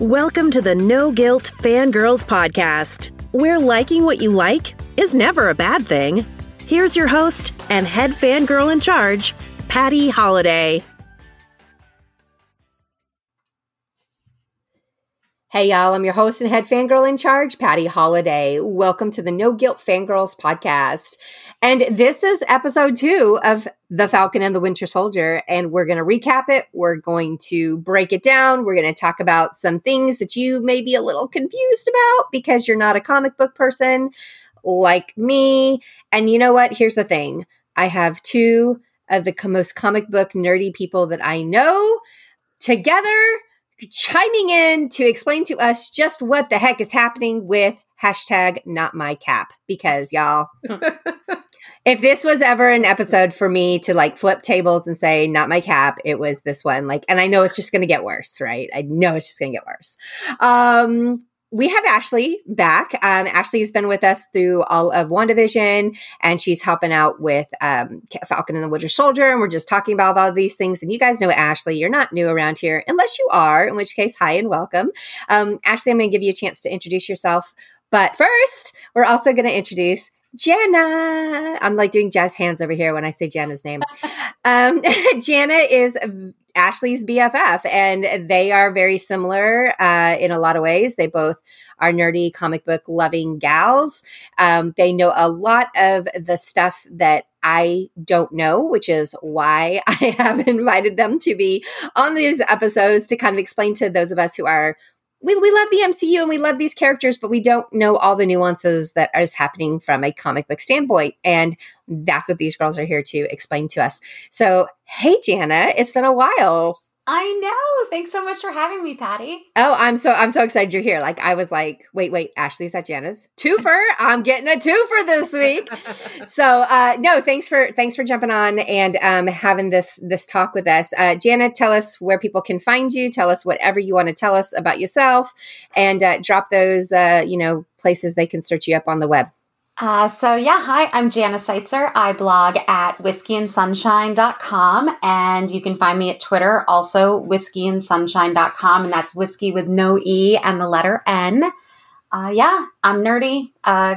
Welcome to the No Guilt Fangirls Podcast, where liking what you like is never a bad thing. Here's your host and head fangirl in charge, Patty Holiday. Hey, y'all, I'm your host and head fangirl in charge, Patty Holiday. Welcome to the No Guilt Fangirls podcast. And this is episode two of The Falcon and the Winter Soldier. And we're going to recap it. We're going to break it down. We're going to talk about some things that you may be a little confused about because you're not a comic book person like me. And you know what? Here's the thing I have two of the most comic book nerdy people that I know together chiming in to explain to us just what the heck is happening with hashtag not my cap because y'all if this was ever an episode for me to like flip tables and say not my cap it was this one. Like and i know it's just going to get worse right? I know it's just going to get worse. Um we have Ashley back. Um, Ashley's been with us through all of WandaVision, and she's helping out with um, Falcon and the Winter Soldier. And we're just talking about all these things. And you guys know Ashley. You're not new around here, unless you are, in which case, hi and welcome. Um, Ashley, I'm going to give you a chance to introduce yourself. But first, we're also going to introduce Jana. I'm like doing jazz hands over here when I say Jana's name. um, Jana is Ashley's BFF, and they are very similar uh, in a lot of ways. They both are nerdy comic book loving gals. Um, they know a lot of the stuff that I don't know, which is why I have invited them to be on these episodes to kind of explain to those of us who are we, we love the MCU and we love these characters, but we don't know all the nuances that is happening from a comic book standpoint. And that's what these girls are here to explain to us. So, hey, Jana, it's been a while. I know. Thanks so much for having me, Patty. Oh, I'm so I'm so excited you're here. Like I was like, wait, wait, Ashley's at Jana's twofer. I'm getting a twofer this week. so uh no, thanks for thanks for jumping on and um having this this talk with us. Uh Jana, tell us where people can find you. Tell us whatever you want to tell us about yourself and uh drop those uh, you know, places they can search you up on the web. Uh, so yeah, hi, I'm Jana Seitzer. I blog at whiskeyandsunshine.com and you can find me at Twitter, also whiskeyandsunshine.com and that's whiskey with no E and the letter N. Uh, yeah, I'm nerdy, uh,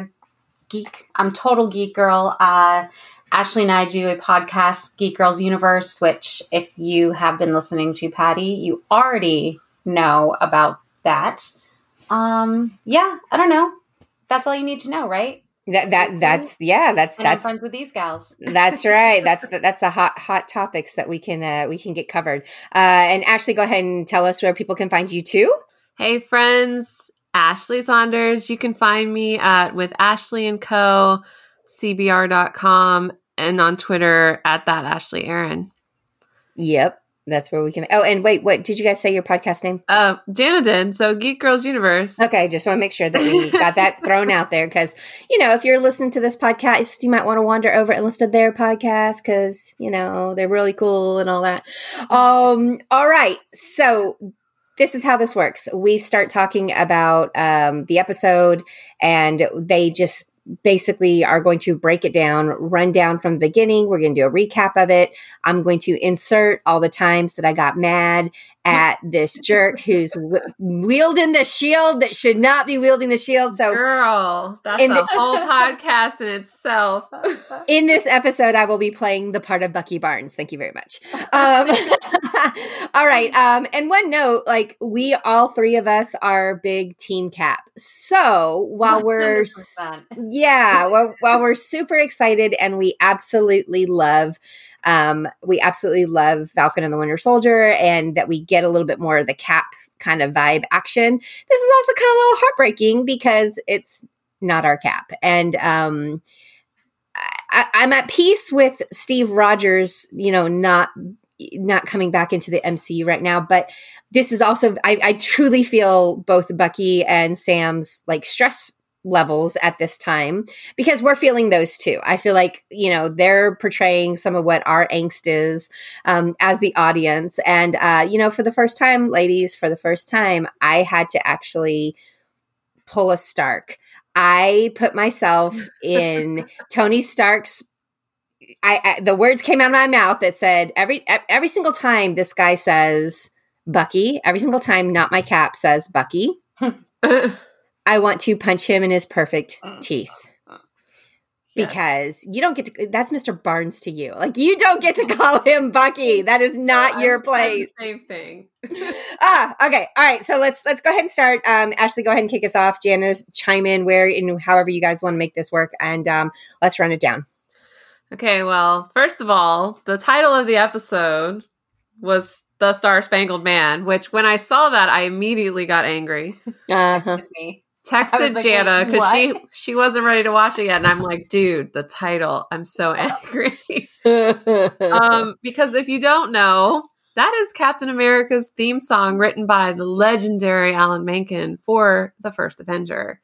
geek. I'm total geek girl. Uh, Ashley and I do a podcast, Geek Girls Universe, which if you have been listening to Patty, you already know about that. Um, yeah, I don't know. That's all you need to know, right? That that that's yeah that's and that's I'm friends with these gals. that's right. That's the, that's the hot hot topics that we can uh, we can get covered. Uh, and Ashley, go ahead and tell us where people can find you too. Hey friends, Ashley Saunders. You can find me at with Ashley and Co. CBR.com and on Twitter at that Ashley Aaron. Yep. That's where we can. Oh, and wait, what did you guys say your podcast name? Uh, Jana did. So Geek Girls Universe. Okay, just want to make sure that we got that thrown out there because you know if you're listening to this podcast, you might want to wander over and listen to their podcast because you know they're really cool and all that. Um, all right, so this is how this works. We start talking about um, the episode, and they just basically are going to break it down, run down from the beginning. We're going to do a recap of it. I'm going to insert all the times that I got mad at this jerk who's w- wielding the shield that should not be wielding the shield. So, girl, that's a the- whole podcast in itself. in this episode, I will be playing the part of Bucky Barnes. Thank you very much. Um, all right. Um, and one note, like we all three of us are big Team Cap. So while we're 100%. Yeah, well, while we're super excited and we absolutely love um, we absolutely love Falcon and the Winter Soldier, and that we get a little bit more of the Cap kind of vibe action. This is also kind of a little heartbreaking because it's not our Cap, and um, I, I'm at peace with Steve Rogers. You know, not not coming back into the MCU right now, but this is also I, I truly feel both Bucky and Sam's like stress levels at this time because we're feeling those too. I feel like, you know, they're portraying some of what our angst is um, as the audience. And, uh, you know, for the first time, ladies, for the first time, I had to actually pull a Stark. I put myself in Tony Stark's. I, I the words came out of my mouth that said every every single time this guy says Bucky. Every single time Not My Cap says Bucky, I want to punch him in his perfect teeth. Because you don't get to, that's Mr. Barnes to you. Like, you don't get to call him Bucky. That is not your place. Same thing. ah, okay. All right. So let's let's go ahead and start. Um, Ashley, go ahead and kick us off. Janice, chime in where in however you guys want to make this work, and um, let's run it down. Okay, well, first of all, the title of the episode was The Star Spangled Man, which when I saw that, I immediately got angry. Uh-huh. Texted like, Jana because she she wasn't ready to watch it yet, and I'm like, dude, the title, I'm so angry. um, because if you don't know, that is Captain America's theme song written by the legendary Alan Menken for the first Avenger.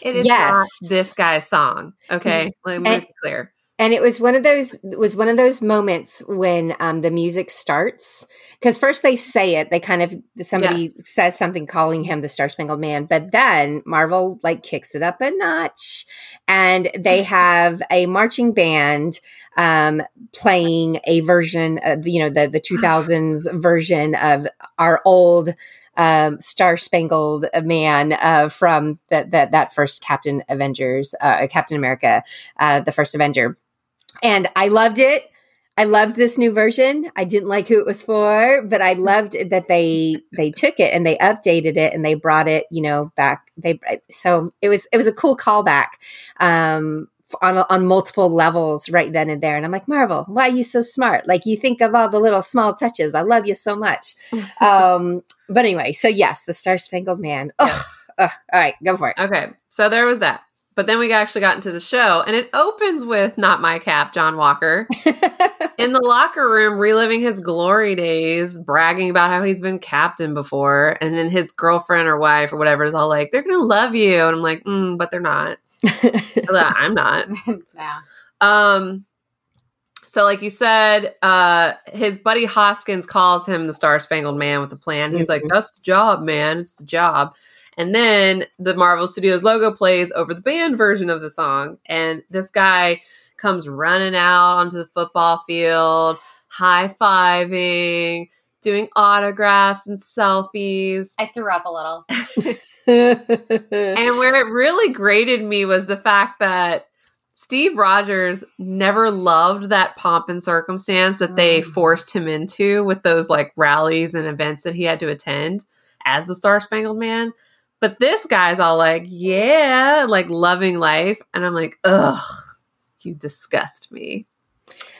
It is Yes. not this guy's song. Okay, let me And- be clear. And it was one of those was one of those moments when um, the music starts because first they say it they kind of somebody Yes. says something calling him the star spangled man but then marvel like kicks it up a notch and they have a marching band um, playing a version of you know the the 2000s version of our old um, Star Spangled Man uh, from that that that first Captain Avengers, uh, Captain America, uh, the first Avenger, and I loved it. I loved this new version. I didn't like who it was for, but I loved that they they took it and they updated it and they brought it, you know, back. They so it was it was a cool callback um, on on multiple levels right then and there. And I'm like, Marvel, why are you so smart? Like you think of all the little small touches. I love you so much. um, but anyway, so yes, the Star Spangled Man. Oh, all right, go for it. Okay, so there was that. But then we actually got into the show, and it opens with not my cap, John Walker, in the locker room, reliving his glory days, bragging about how he's been captain before, and then his girlfriend or wife or whatever is all like, "They're gonna love you," and I'm like, mm, "But they're not. I'm not." yeah. Um, so like you said, uh, his buddy Hoskins calls him the Star Spangled Man with a plan. He's like, Mhm. "That's the job, man. It's the job." And then the Marvel Studios logo plays over the band version of the song, and this guy comes running out onto the football field, high fiving, doing autographs and selfies. I threw up a little. And where it really grated me was the fact that Steve Rogers never loved that pomp and circumstance that they Mm. forced him into with those like rallies and events that he had to attend as the Star Spangled Man. But this guy's all like, yeah, like loving life. And I'm like, ugh, you disgust me.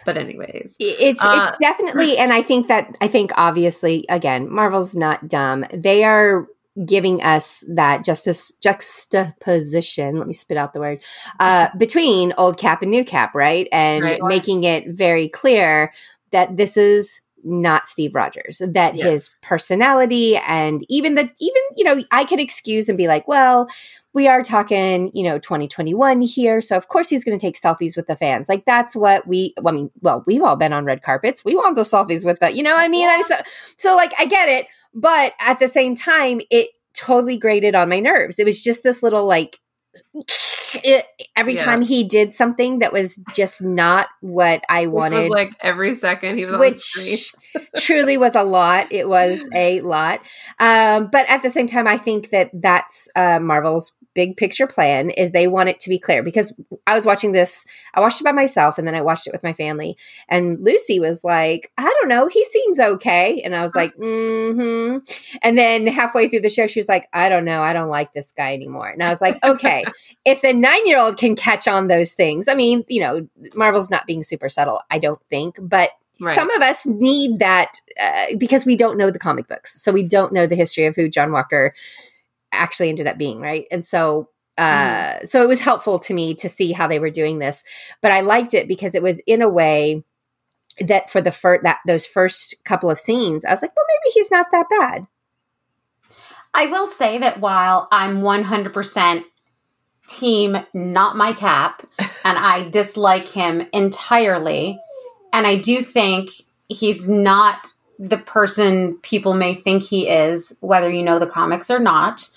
But, anyways, it's Uh, it's definitely and i think that i think obviously again marvel's not dumb they are giving us that justice juxtaposition let me spit out the word uh between old cap and new cap right and Right. making it very clear that this is not Steve Rogers that Yes. his personality and even the even you know I could excuse and be like well we are talking, you know, 2021 here. So of course he's going to take selfies with the fans. Like that's what we, I mean, well, we've all been on red carpets. We want the selfies with the, you know, what I mean, I so, so like I get it, but at the same time, it totally grated on my nerves. It was just this little like. It, every Yeah. time he did something that was just not what I wanted was like every second he was on the screen. which truly was a lot. It was a lot. Um, but at the same time, I think that that's uh, Marvel's big picture plan is they want it to be clear because I was watching this, I watched it by myself and then I watched it with my family and Lucy was like, I don't know, he seems okay. And I was like, mm-hmm. And then halfway through the show, she was like, I don't know, I don't like this guy anymore. And I was like, okay, if the nine-year-old can catch on those things, I mean, you know, Marvel's not being super subtle, I don't think, but Right. some of us need that uh, because we don't know the comic books, so we don't know the history of who John Walker actually ended up being, right? And so, uh, so it was helpful to me to see how they were doing this, but I liked it because it was in a way that for the first that those first couple of scenes, I was like, well, maybe he's not that bad. I will say that while I'm 100% team not my cap and I dislike him entirely. And I do think he's not the person people may think he is whether you know the comics or not.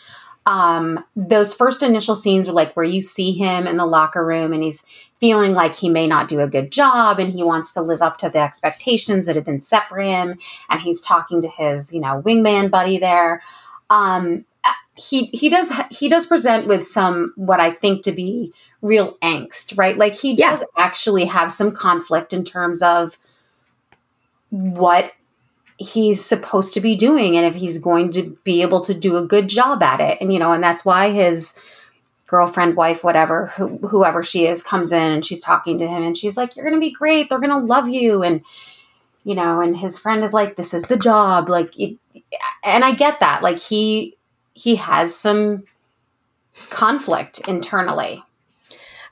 Um, those first initial scenes were like where you see him in the locker room and he's feeling like he may not do a good job and he wants to live up to the expectations that have been set for him. And he's talking to his you know wingman buddy there. Um, he he does he does present with some what i think to be real angst right? Like he does yeah. actually have some conflict in terms of what he's supposed to be doing and if he's going to be able to do a good job at it. And you know and that's why his girlfriend wife whatever who, whoever she is comes in and she's talking to him and she's like you're going to be great. They're going to love you. And you know and his friend is like this is the job. Like it, and i get that. Like he he has some conflict internally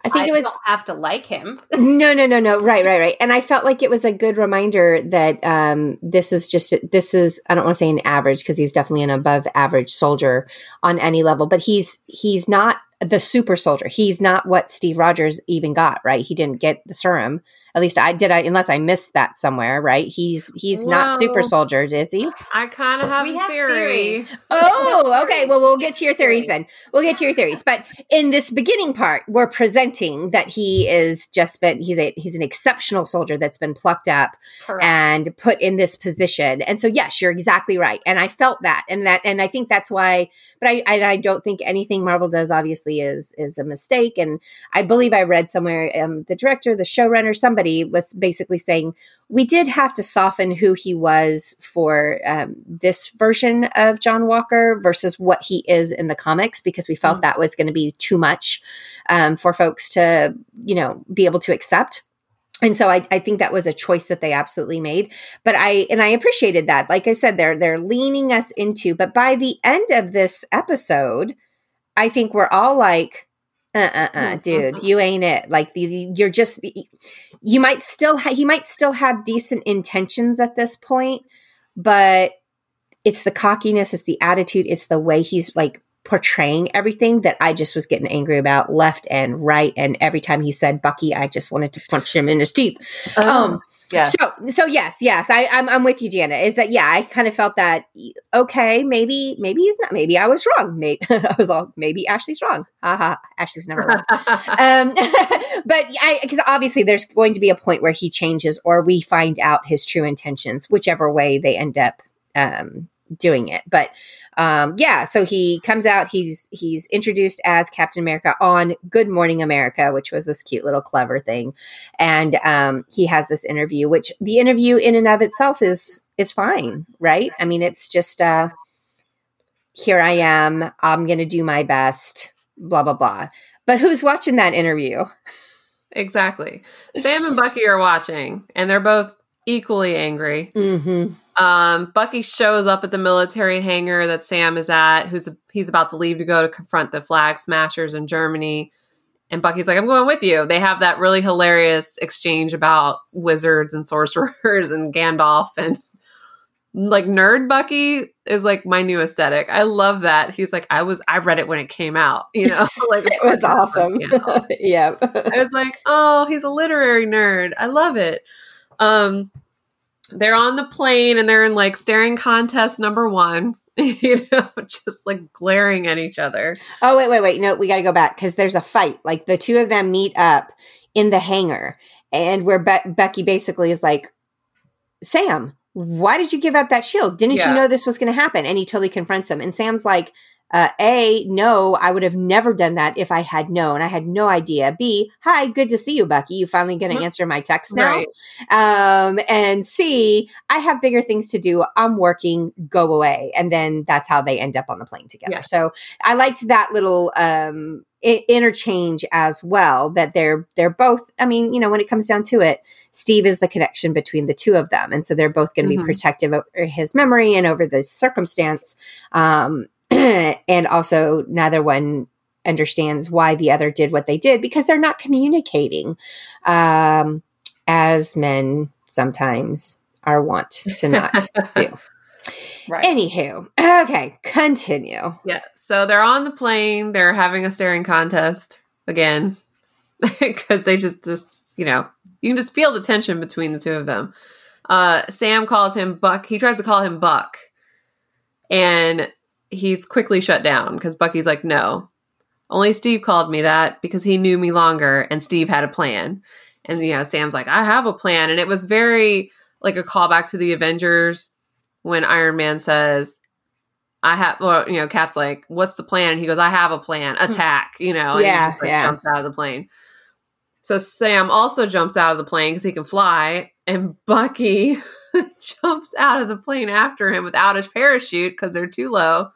I think I it was don't have to like him. no, no, no, no. Right, right, right. And I felt like it was a good reminder that um, this is just this is I don't want to say an average because he's definitely an above average soldier on any level, but he's he's not the super soldier. He's not what Steve Rogers even got. Right, he didn't get the serum at least I did. I unless I missed that somewhere, right? He's he's not super soldier, is he? I kind of have we a have theory. Theories. Oh, okay. Well, we'll get to your theories then. We'll get to your theories. But in this beginning part, we're presenting that he is just been he's a he's an exceptional soldier that's been plucked up Correct. and put in this position. And so, yes, you're exactly right. And I felt that, and that, and I think that's why. But I I, I don't think anything Marvel does obviously is is a mistake. And I believe I read somewhere um, the director, the showrunner, somebody somebody was basically saying we did have to soften who he was for um, this version of John Walker versus what he is in the comics because we felt mm. that was going to be too much um, for folks to, you know, be able to accept. And so I, I think that was a choice that they absolutely made. But I and I appreciated that. Like I said, they're they're leaning us into. But by the end of this episode, I think we're all like, uh uh uh, dude, you ain't it. Like the, you're just you might still ha- he might still have decent intentions at this point, but it's the cockiness, it's the attitude, it's the way he's like portraying everything that I just was getting angry about left and right. And every time he said Bucky, I just wanted to punch him in his teeth. Oh. Um, yeah. So, so yes, yes, I, I'm, I'm with you, Jana. Is that yeah? I kind of felt that okay, maybe, maybe he's not. Maybe I was wrong. Maybe I was all. Maybe Ashley's wrong. Haha. Ashley's never wrong. um, but I because obviously there's going to be a point where he changes, or we find out his true intentions, whichever way they end up um, doing it. But um, yeah, so he comes out. He's he's introduced as Captain America on Good Morning America, which was this cute little clever thing, and um, he has this interview. Which the interview in and of itself is is fine, right? I mean, it's just uh, here I am. I'm going to do my best. Blah blah blah. But who's watching that interview? Exactly. Sam and Bucky are watching, and they're both equally angry. Mm-hmm. Um, Bucky shows up at the military hangar that Sam is at, who's he's about to leave to go to confront the flag smashers in Germany. And Bucky's like, I'm going with you. They have that really hilarious exchange about wizards and sorcerers and Gandalf and like nerd Bucky is like my new aesthetic. I love that. He's like, I was I read it when it came out, you know, like it was awesome. yeah. I was like, oh, he's a literary nerd. I love it. Um they're on the plane and they're in like staring contest number one you know, just like glaring at each other. Oh, wait, wait, wait. No, we got to go back because there's a fight. Like the two of them meet up in the hangar, and where Be- Bucky basically is like, Sam, why did you give up that shield? Didn't yeah. you know this was going to happen? And he totally confronts him. And Sam's like, uh, A, no, I would have never done that if I had known. I had no idea. B, hi, good to see you, Bucky. You finally going to mm-hmm. answer my text now. Right. Um, and C, I have bigger things to do. I'm working. Go away. And then that's how they end up on the plane together. Yeah. So I liked that little um, I- interchange as well. That they're they're both. I mean, you know, when it comes down to it, Steve is the connection between the two of them, and so they're both going to mm-hmm. be protective over his memory and over the circumstance. Um, and also neither one understands why the other did what they did because they're not communicating um, as men sometimes are wont to not do. Right. Anywho, okay, continue. Yeah. So they're on the plane. They're having a staring contest again because they just, just, you know, you can just feel the tension between the two of them. Uh, Sam calls him Buck. He tries to call him Buck. And he's quickly shut down because Bucky's like, no, only Steve called me that because he knew me longer and Steve had a plan. And, you know, Sam's like, I have a plan. And it was very like a callback to the Avengers when Iron Man says, I have, well, you know, Cap's like, what's the plan? And he goes, I have a plan, Hmm. attack, you know, and Yeah, he just like, yeah. jumps out of the plane. So Sam also jumps out of the plane because he can fly, and Bucky jumps out of the plane after him without a parachute because they're too low.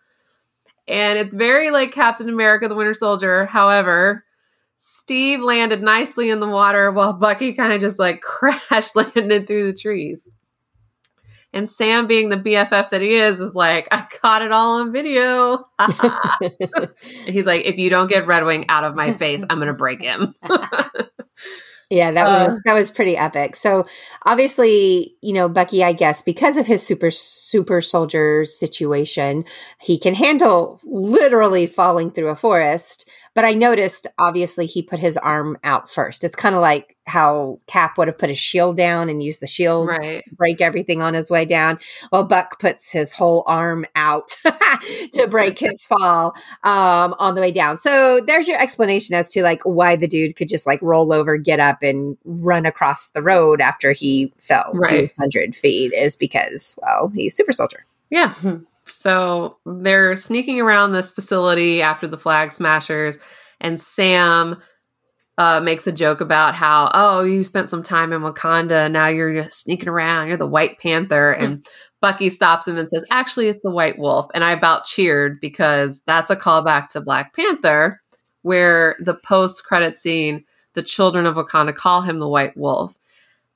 And it's very like Captain America the Winter Soldier. However, Steve landed nicely in the water while Bucky kind of just like crash landed through the trees. And Sam, being the BFF that he is, is like, I caught it all on video. and he's like, if you don't get Red Wing out of my face, I'm going to break him. Yeah, that Uh, was that was pretty epic. So obviously, you know, Bucky, I guess, because of his super super soldier situation, he can handle literally falling through a forest. But I noticed, obviously, he put his arm out first. It's kind of like how Cap would have put his shield down and used the shield right. to break everything on his way down. Well, Buck puts his whole arm out to break his fall um, on the way down. So there's your explanation as to like why the dude could just like roll over, get up, and run across the road after he fell Right. 200 feet is because, well, he's super soldier. Yeah. So they're sneaking around this facility after the flag smashers, and Sam uh, makes a joke about how, oh, you spent some time in Wakanda, now you're just sneaking around, you're the White Panther. And Bucky stops him and says, actually, it's the White Wolf. And I about cheered because that's a callback to Black Panther, where the post credit scene, the children of Wakanda call him the White Wolf.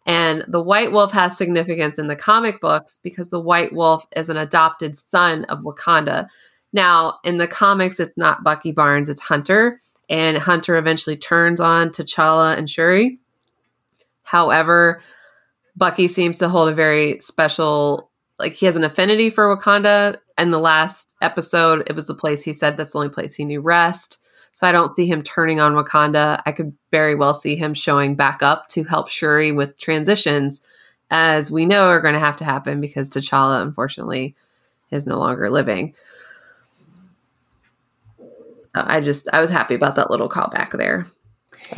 And the White Wolf has significance in the comic books because the White Wolf is an adopted son of Wakanda. Now, in the comics, it's not Bucky Barnes, it's Hunter. And Hunter eventually turns on T'Challa and Shuri. However, Bucky seems to hold a very special, like, he has an affinity for Wakanda. In the last episode, it was the place he said that's the only place he knew rest. So I don't see him turning on Wakanda. I could very well see him showing back up to help Shuri with transitions, as we know are going to have to happen because T'Challa, unfortunately, is no longer living. So I just I was happy about that little callback there.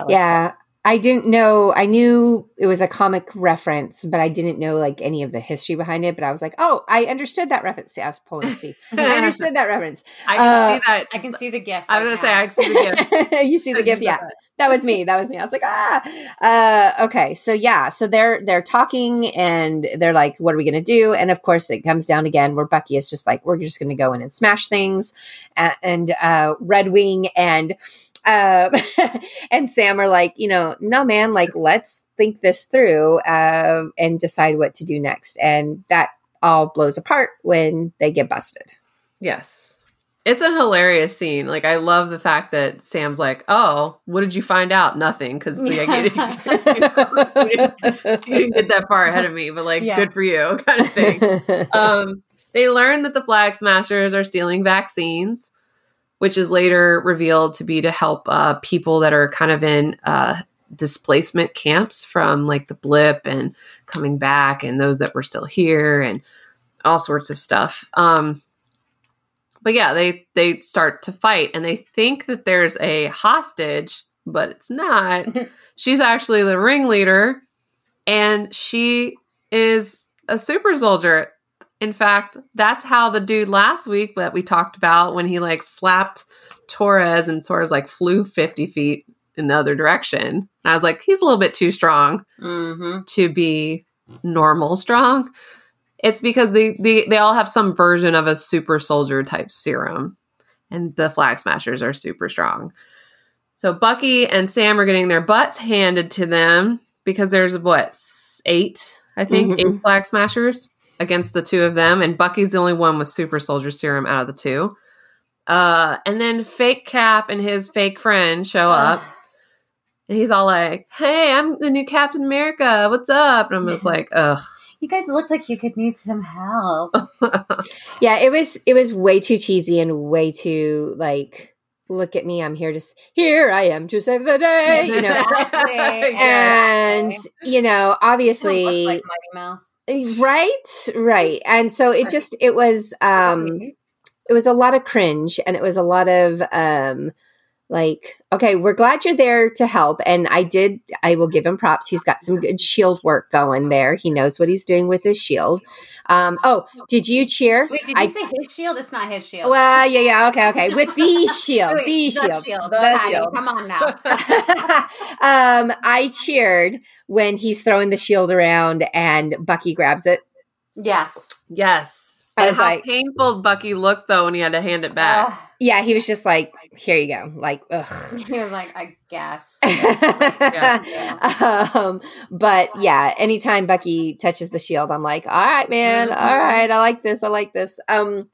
yeah. I didn't know. I knew it was a comic reference, but I didn't know like any of the history behind it. But I was like, oh, I understood that reference. See, I was pulling Steve. I understood that reference. I can Uh, see that. I can see the gift. I was right gonna say. I can see the gift. you see the gift, yeah. That was me. That was me. I was like, ah. Uh, okay, so yeah, so they're they're talking and they're like, what are we gonna do? And of course, it comes down again where Bucky is just like, we're just gonna go in and smash things, A- and uh, Red Wing and. Um, and Sam are like, you know, no, man, like, let's think this through uh, and decide what to do next. And that all blows apart when they get busted. Yes. It's a hilarious scene. Like I love the fact that Sam's like, "Oh, what did you find out? Nothing." Because like, you, didn't, you didn't get that far ahead of me, but like, Yeah. good for you, kind of thing. um, they learn that the flag smashers are stealing vaccines, which is later revealed to be to help uh, people that are kind of in uh, displacement camps from like the blip and coming back, and those that were still here, and all sorts of stuff. Um, but yeah, they they start to fight, and they think that there's a hostage, but it's not. She's actually the ringleader, and she is a super soldier. In fact, that's how the dude last week that we talked about when he like slapped Torres and Torres like flew 50 feet in the other direction. And I was like, he's a little bit too strong hmm to be normal strong. It's because they, they they all have some version of a super soldier type serum. And the flag smashers are super strong. So Bucky and Sam are getting their butts handed to them because there's what eight, I think, Mhm. eight flag smashers against the two of them, and Bucky's the only one with super soldier serum out of the two. Uh, and then fake Cap and his fake friend show up, and he's all like, "Hey, I'm the new Captain America. What's up?" And I'm just like, "Ugh." You guys look like you could need some help. yeah it was it was way too cheesy and way too like look at me i'm here to s- here i am to save the day you know? And you know obviously like Mighty Mouse. right? Right. And so it just it was um it was a lot of cringe and it was a lot of um like okay we're glad you're there to help and i did i will give him props he's got some good shield work going there he knows what he's doing with his shield um oh did you cheer Wait, did you I- say his shield? It's not his shield. well yeah yeah okay okay with the shield Wait, the the shield shield. the Patty, shield Come on now. um i cheered when he's throwing the shield around and bucky grabs it yes. Yes. I was how like- painful Bucky looked though when he had to hand it back. Ugh. yeah he was just like here you go like ugh he was like, I guess. um, but yeah, anytime Bucky touches the shield, I'm like, all right, man, Mhm. all right, I like this, I like this. Um,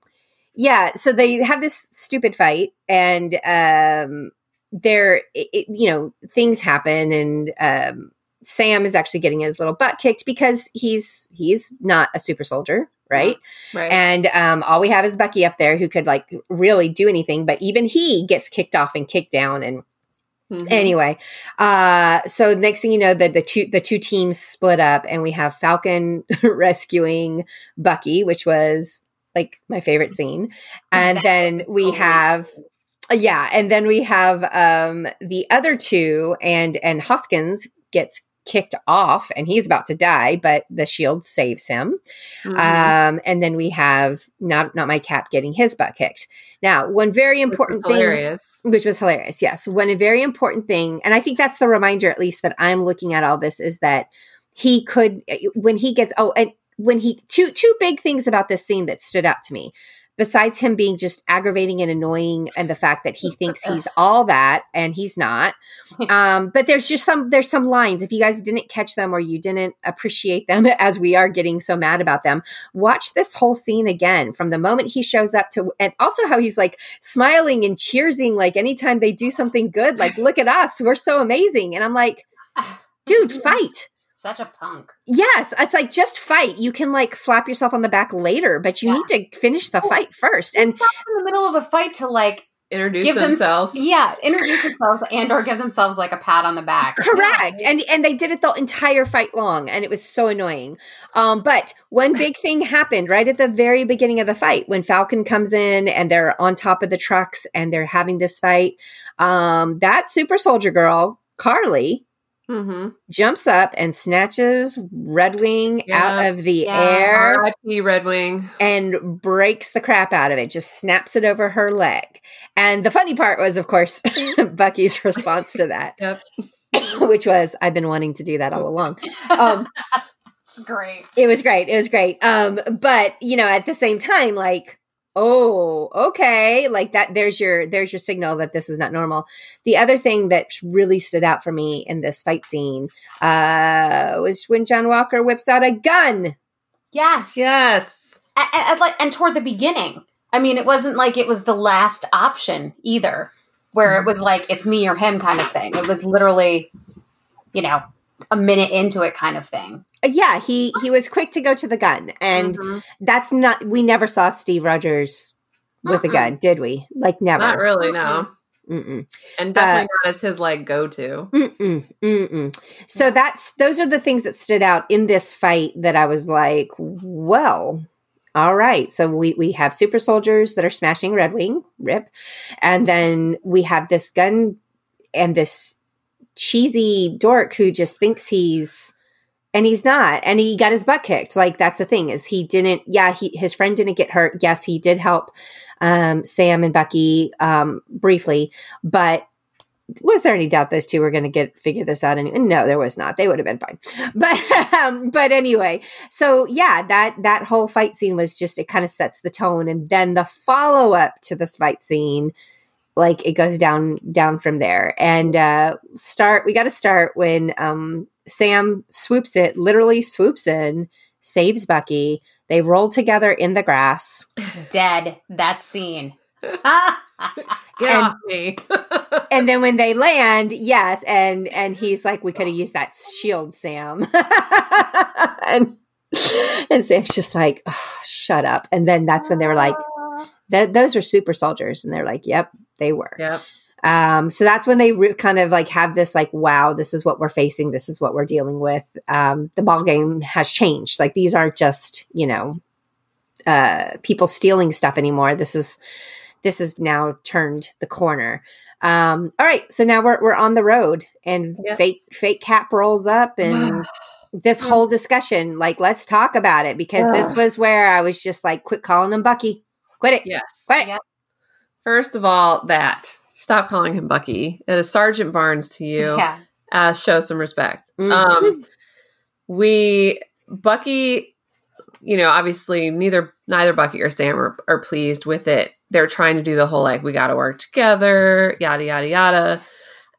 yeah, so they have this stupid fight, and um, there, it, it- you know, things happen, and um, Sam is actually getting his little butt kicked because he's he's not a super soldier, right? Right. And um, all we have is Bucky up there who could like really do anything, but even he gets kicked off and kicked down and Mhm. anyway uh so next thing you know the the two the two teams split up and we have falcon rescuing bucky which was like my favorite scene and then we have yeah and then we have um the other two and and hoskins gets kicked off and he's about to die but the shield saves him Mhm. um and then we have not not my cap getting his butt kicked now one very Which was important thing hilarious. which was hilarious. Yes. One very important thing, and I think that's the reminder, at least that I'm looking at all this, is that he could when he gets oh, and when he two two big things about this scene that stood out to me. Besides him being just aggravating and annoying, and the fact that he thinks he's all that and he's not, um, but there's just some there's some lines. If you guys didn't catch them or you didn't appreciate them, as we are getting so mad about them, watch this whole scene again from the moment he shows up to, and also how he's like smiling and cheersing like anytime they do something good like look at us we're so amazing. And i'm like dude fight Such a punk. yes it's like just fight you can like slap yourself on the back later but you Yeah. need to finish the fight first and In the middle of a fight to like Introduce give them- themselves. yeah, introduce themselves and or give themselves like a pat on the back. correct and and they did it the entire fight long and it was so annoying um but one big thing happened right at the very beginning of the fight when falcon comes in and they're on top of the trucks and they're having this fight um that super soldier girl Karli Mm-hmm. jumps up and snatches Red Wing Yeah. out of the Yeah. air R.I.P. Red Wing. and breaks the crap out of it, just snaps it over her leg. And the funny part was, of course, Bucky's response to that, Yep. which was, I've been wanting to do that all along. Um, It's great. it was great. It was great. Um, but you know, at the same time, like, oh, okay, like that. There's your there's your signal that this is not normal. The other thing that really stood out for me in this fight scene uh, was when John Walker whips out a gun. Yes. Yes. And, and, like and toward the beginning. I mean, it wasn't like it was the last option either, where it was like it's me or him kind of thing. It was literally, you know, a minute into it kind of thing. Uh, Yeah, he he was quick to go to the gun, and Mhm. that's not. We never saw Steve Rogers with a Mm-mm. gun, did we? Like never. Not really, no. Mm-mm. And definitely not as his like go to. Mm-mm, mm-mm. So that's those are the things that stood out in this fight that I was like, well, all right. So we we have super soldiers that are smashing Red Wing, rip, and then we have this gun and this cheesy dork who just thinks he's and he's not and he got his butt kicked. Like that's the thing is he didn't yeah he his friend didn't get hurt. Yes he did help um sam and bucky um briefly but was there any doubt those two were going to get figure this out anyway? No there was not. They would have been fine. But um, but anyway so yeah that that whole fight scene was just it kind of sets the tone. And then the follow up to this fight scene like it goes down down from there and uh start we got to start when um sam swoops it literally swoops in saves bucky they roll together in the grass Dead. That scene. Get And- off me. and then when they land yes and and he's like we could have used that shield sam and and sam's just like oh, shut up and then that's when they were like "Th- those are super soldiers and they're like yep they were yep. um so that's when they re- kind of like have this like wow this is what we're facing this is what we're dealing with um the ball game has changed like these aren't just you know uh, people stealing stuff anymore. This is this is now turned the corner. Um, all right, so now we're we're on the road, and Yeah. fake fake cap rolls up, and this whole discussion, like, let's talk about it because this was where I was just like, quit calling them Bucky, quit it, Yes. quit it. Yep. First of all, that stop calling him Bucky. It is Sergeant Barnes to you. Yeah. uh, show some respect. Mhm. Um, we Bucky, you know, obviously neither neither Bucky or Sam are, are pleased with it. They're trying to do the whole like we got to work together, yada yada yada.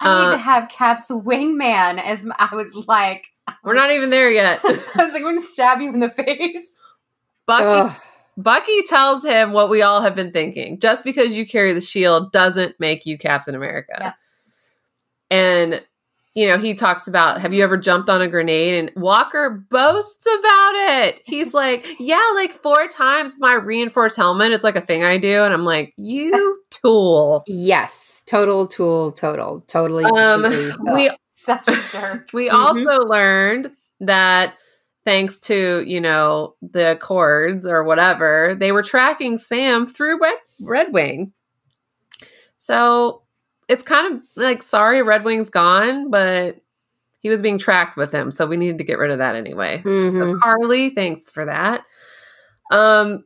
I need Uh, to have Cap's wingman as I was like, We're not even there yet. I was like, I'm to stab you in the face. Bucky Ugh. Bucky tells him what we all have been thinking. Just because you carry the shield doesn't make you Captain America. Yeah. And you know, he talks about have you ever jumped on a grenade and Walker boasts about it. He's like, "Yeah, like four times my reinforced helmet. It's like a thing I do." And I'm like, "You tool." Yes, total tool, total, totally. Um, we. Such a jerk. We Mhm. also learned that thanks to, you know, the Accords or whatever, they were tracking Sam through Red, Red Wing. So it's kind of like, sorry, Red Wing's gone, but he was being tracked with him. So we needed to get rid of that anyway. So Mhm. Karli, thanks for that. Um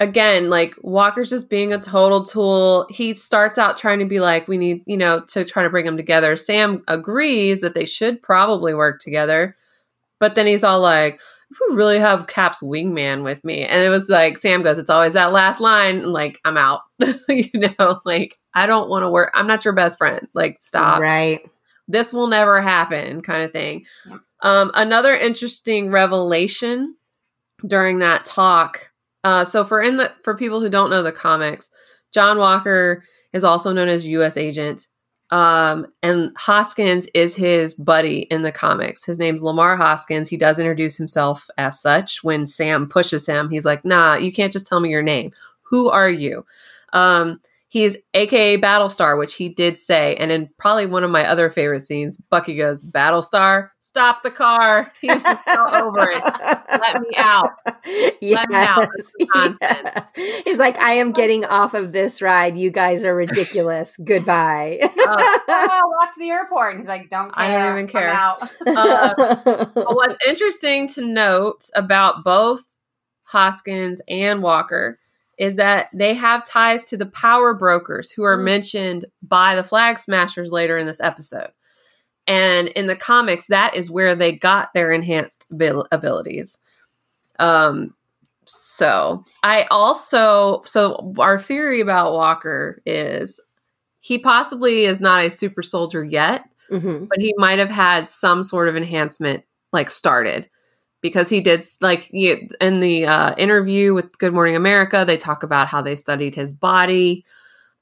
again, like Walker's just being a total tool. He starts out trying to be like, we need, you know, to try to bring them together. Sam agrees that they should probably work together. But then he's all like, we really have Cap's wingman with me. And it was like Sam goes, It's always that last line, and like, I'm out. you know, like I don't want to work. I'm not your best friend. Like, stop Right. this will never happen kind of thing Yep. um, another interesting revelation during that talk uh, so for in the for people who don't know the comics john walker is also known as US Agent um, and hoskins is his buddy in the comics. His name's lamar hoskins. He does introduce himself as such. When sam pushes him he's like nah you can't just tell me your name. Who are you? Um, He's AKA Battlestar, which he did say. And in probably one of my other favorite scenes, Bucky goes, Battlestar, stop the car. He was so over it. Let me out. Yes. me out. This is nonsense. yes. He's like, I am getting off of this ride. You guys are ridiculous. Goodbye. Uh, oh, walk to the airport. And he's like, don't care. I don't even I'm care. out. uh, what's interesting to note about both Hoskins and Walker is that they have ties to the power brokers who are Mhm. mentioned by the Flag Smashers later in this episode. And in the comics, that is where they got their enhanced abil- abilities. Um, so I also, so our theory about Walker is he possibly is not a super soldier yet, Mhm. but he might have had some sort of enhancement like started because he did like in the uh, interview with Good Morning America, they talk about how they studied his body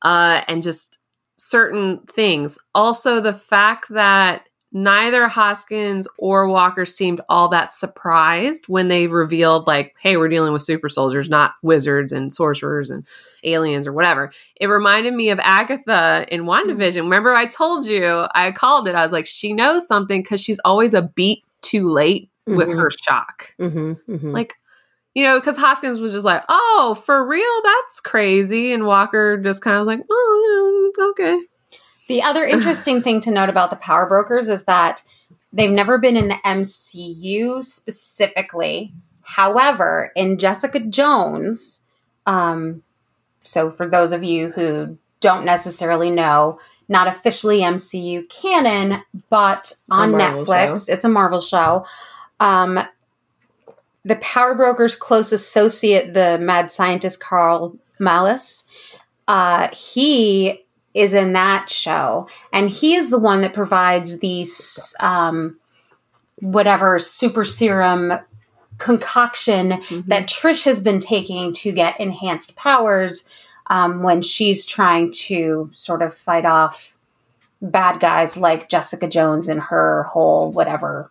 uh, and just certain things. Also, the fact that neither Hoskins or Walker seemed all that surprised when they revealed, like, hey, we're dealing with super soldiers, not wizards and sorcerers and aliens or whatever. It reminded me of Agatha in WandaVision. Remember, I told you, I called it, I was like, she knows something because she's always a beat too late with Mhm. her shock. Mhm. Mhm. Like, you know, because Hoskins was just like, oh, for real? That's crazy. And Walker just kind of was like, oh, yeah, okay. The other interesting thing to note about the power brokers is that they've never been in the MCU specifically. However, in Jessica Jones, um, so for those of you who don't necessarily know, not officially MCU canon, but on Netflix, it's a Marvel show. Um, the power broker's close associate, the mad scientist Karl Malus, uh, he is in that show, and he is the one that provides these um, whatever super serum concoction that Trish has been taking to get enhanced powers um, when she's trying to sort of fight off bad guys like Jessica Jones and her whole whatever.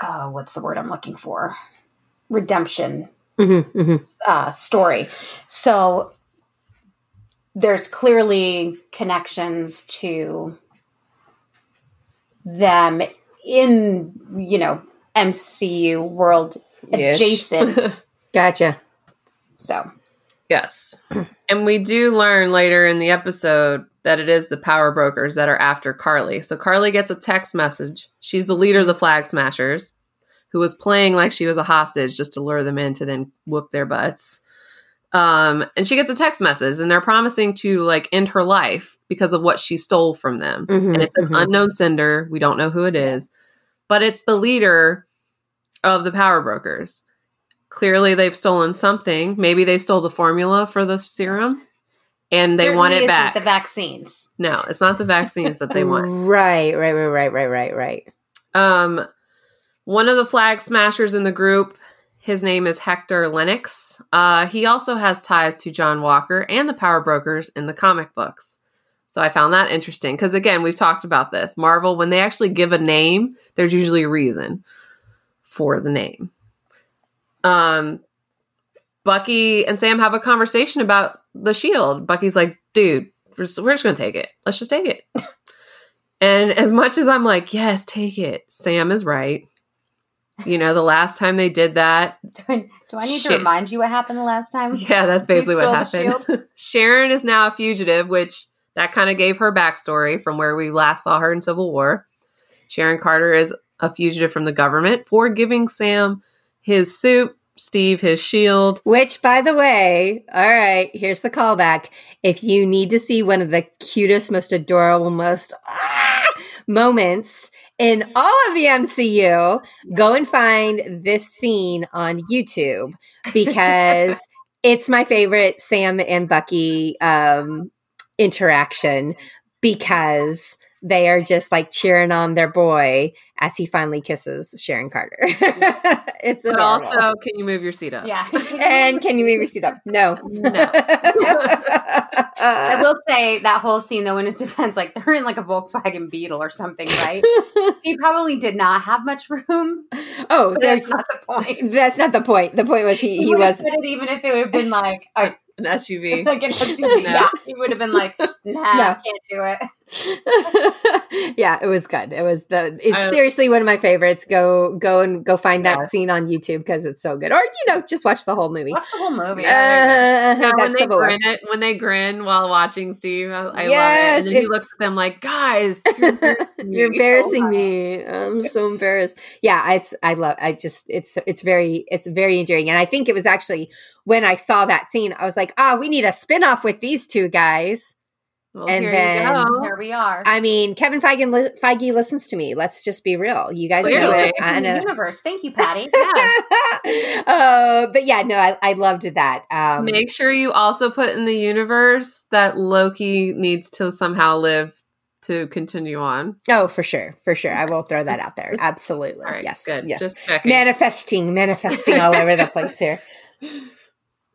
Uh, what's the word I'm looking for? Redemption Mhm. Mhm. uh, story. So there's clearly connections to them in, you know, MCU world adjacent Gotcha. So Yes. and we do learn later in the episode that it is the power brokers that are after Karli. So Karli gets a text message. She's the leader of the flag smashers who was playing like she was a hostage just to lure them in to then whoop their butts. Um, and she gets a text message and they're promising to like end her life because of what she stole from them. Mhm, and it says mhm. unknown sender. We don't know who it is, but it's the leader of the power brokers. Clearly, they've stolen something. Maybe they stole the formula for the serum, and they want certainly it back. The vaccines. no, it's not the vaccines that they want. Right, right, right, right, right, right, right. Um, one of the flag smashers in the group, his name is Hector Lennox. Uh, he also has ties to John Walker and the Power Brokers in the comic books. So I found that interesting because again, we've talked about this. Marvel, when they actually give a name, there's usually a reason for the name. Um, Bucky and Sam have a conversation about the shield. Bucky's like, dude, we're just, we're just gonna take it. Let's just take it. and as much as I'm like, yes, take it, Sam is right. You know, the last time they did that, Do I, do I need to remind you what happened the last time? yeah, that's basically what happened. Sharon is now a fugitive, which that kind of gave her backstory from where we last saw her in Civil War. Sharon Carter is a fugitive from the government for giving Sam his suit, Steve his shield. Which, by the way, all right, here's the callback. If you need to see one of the cutest, most adorable, most ah, moments in all of the MCU, go and find this scene on YouTube because it's my favorite Sam and Bucky um, interaction because they are just like cheering on their boy as he finally kisses Sharon Carter. it's But adorable. also, can you move your seat up? Yeah. And can you move your seat up? No. No. I will say that whole scene, though, in his defense, like they're in like a Volkswagen Beetle or something, right? he probably did not have much room. oh, that's not the point. that's not the point. The point was he, he would have was said it even if it would have been like, a, An SUV. like an SUV. No. Yeah, he would have been like, nah, can't do it. yeah, it was good. It was the it's I- seriously one of my favorites. Go go and go find that scene on YouTube because it's so good. Or you know, just watch the whole movie. Watch the whole movie. Uh, Yeah, when they grin it, when they grin while watching Steve, I, I Yes, love it. And then he looks at them like, "Guys, you're embarrassing You're me." embarrassing me. I'm so embarrassed. Yeah, it's I love I just it's it's very it's very endearing. And I think it was actually when I saw that scene, I was like, oh, we need a spin-off with these two guys. Well, And here then- you go. Here we are. I mean, Kevin Feige, li- Feige listens to me. Let's just be real. You guys know it. I in the universe. Thank you, Patty. uh, but yeah, no, I, I loved that. Um, Make sure you also put in the universe that Loki needs to somehow live to continue on. oh, for sure, for sure. I will throw that out there. Absolutely. All right, yes. good. Yes. Just manifesting, manifesting all over the place here.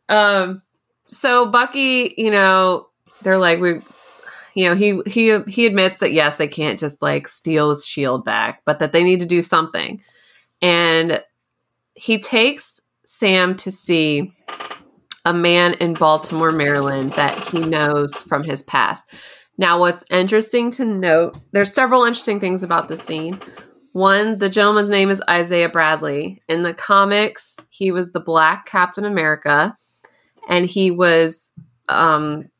Um, so Bucky, you know, they're like we, you know, he he he admits that yes, they can't just like steal his shield back, but that they need to do something, and he takes Sam to see a man in Baltimore, Maryland that he knows from his past. Now, what's interesting to note, there's several interesting things about the scene. One, the gentleman's name is Isaiah Bradley. In the comics, he was the Black Captain America, and he was, um,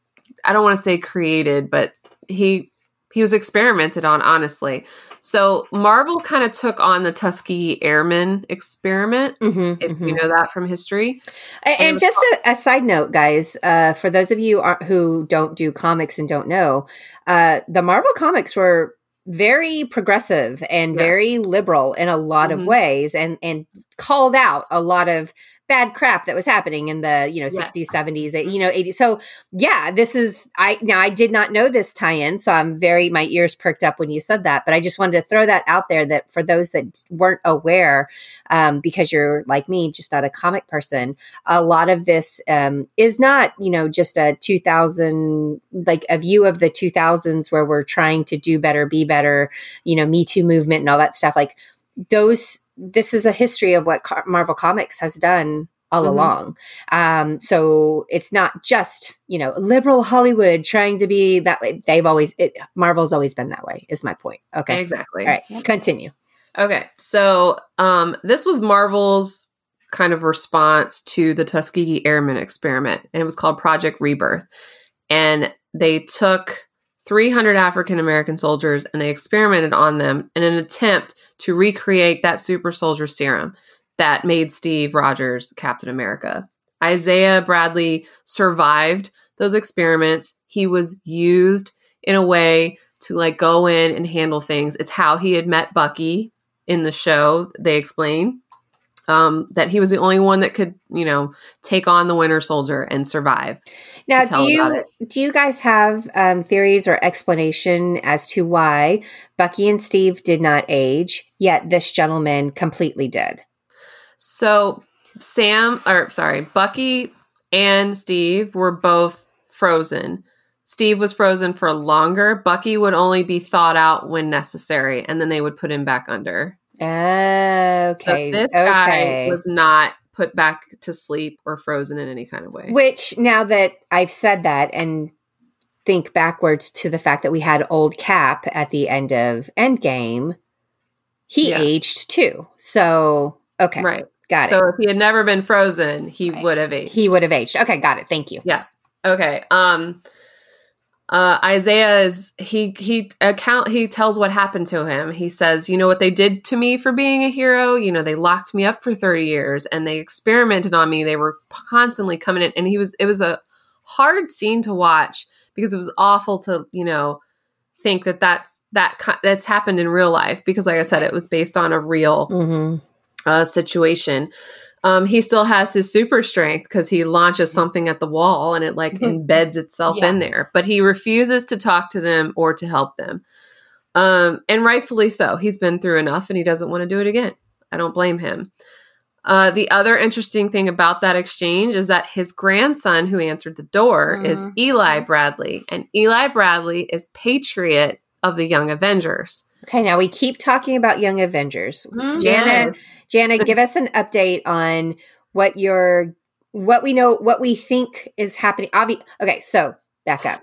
I don't want to say created, but he he was experimented on. Honestly, so Marvel kind of took on the Tuskegee Airmen experiment. Mhm, If mhm. you know that from history, And, and just a, a side note, guys, uh, for those of you who don't do comics and don't know, uh, the Marvel comics were very progressive and Yeah. very liberal in a lot of Mhm. ways, and and called out a lot of bad crap that was happening in the you know Yes. 60s 70s you know 80s so yeah this is i now i did not know this tie-in so i'm very my ears perked up when you said that but i just wanted to throw that out there that for those that weren't aware um, because you're like me just not a comic person a lot of this um, is not you know just a 2000 like a view of the 2000s where we're trying to do better be better you know me too movement and all that stuff like those this is a history of what Car- marvel comics has done all Mhm. along. Um, so it's not just you know liberal hollywood trying to be that way. They've always it, marvel's always been that way is my point. Okay. Exactly. all right. Continue. Okay, so um, this was Marvel's kind of response to the Tuskegee Airmen experiment, and it was called Project Rebirth. And they took 300 African American soldiers and they experimented on them in an attempt to recreate that super soldier serum that made Steve Rogers Captain America. Isaiah Bradley survived those experiments. He was used in a way to like go in and handle things. It's how he had met Bucky in the show. They explain um, that he was the only one that could, you know, take on the Winter Soldier and survive. Now, do you do you guys have um, theories or explanation as to why Bucky and Steve did not age, yet this gentleman completely did? So Sam, or sorry, Bucky and Steve were both frozen. Steve was frozen for longer. Bucky would only be thawed out when necessary, and then they would put him back under. Okay. So this okay. guy was not put back to sleep or frozen in any kind of way. Which, now that I've said that and think backwards to the fact that we had old Cap at the end of Endgame, he yeah. aged too. So, okay. Right. Got so it. So if he had never been frozen, he right. would have aged. He would have aged. Okay, got it. Thank you. Yeah. Okay. Um uh, Isaiah is he he account he tells what happened to him. He says, "You know what they did to me for being a hero? You know, they locked me up for 30 years and they experimented on me. They were constantly coming in and he was it was a hard scene to watch because it was awful to, you know, think that that's that that's happened in real life because like I said it was based on a real mm-hmm. uh, situation. Um, he still has his super strength because he launches something at the wall and it like mm-hmm. embeds itself yeah. in there. But he refuses to talk to them or to help them. Um, and rightfully so. He's been through enough and he doesn't want to do it again. I don't blame him. Uh, the other interesting thing about that exchange is that his grandson, who answered the door, mm. is mm-hmm. Eli Bradley. And Eli Bradley is Patriot of the Young Avengers. Okay, now we keep talking about Young Avengers. Mm-hmm. Janet, Janet, give us an update on what your what we know, what we think is happening. Obvi- okay, so back up.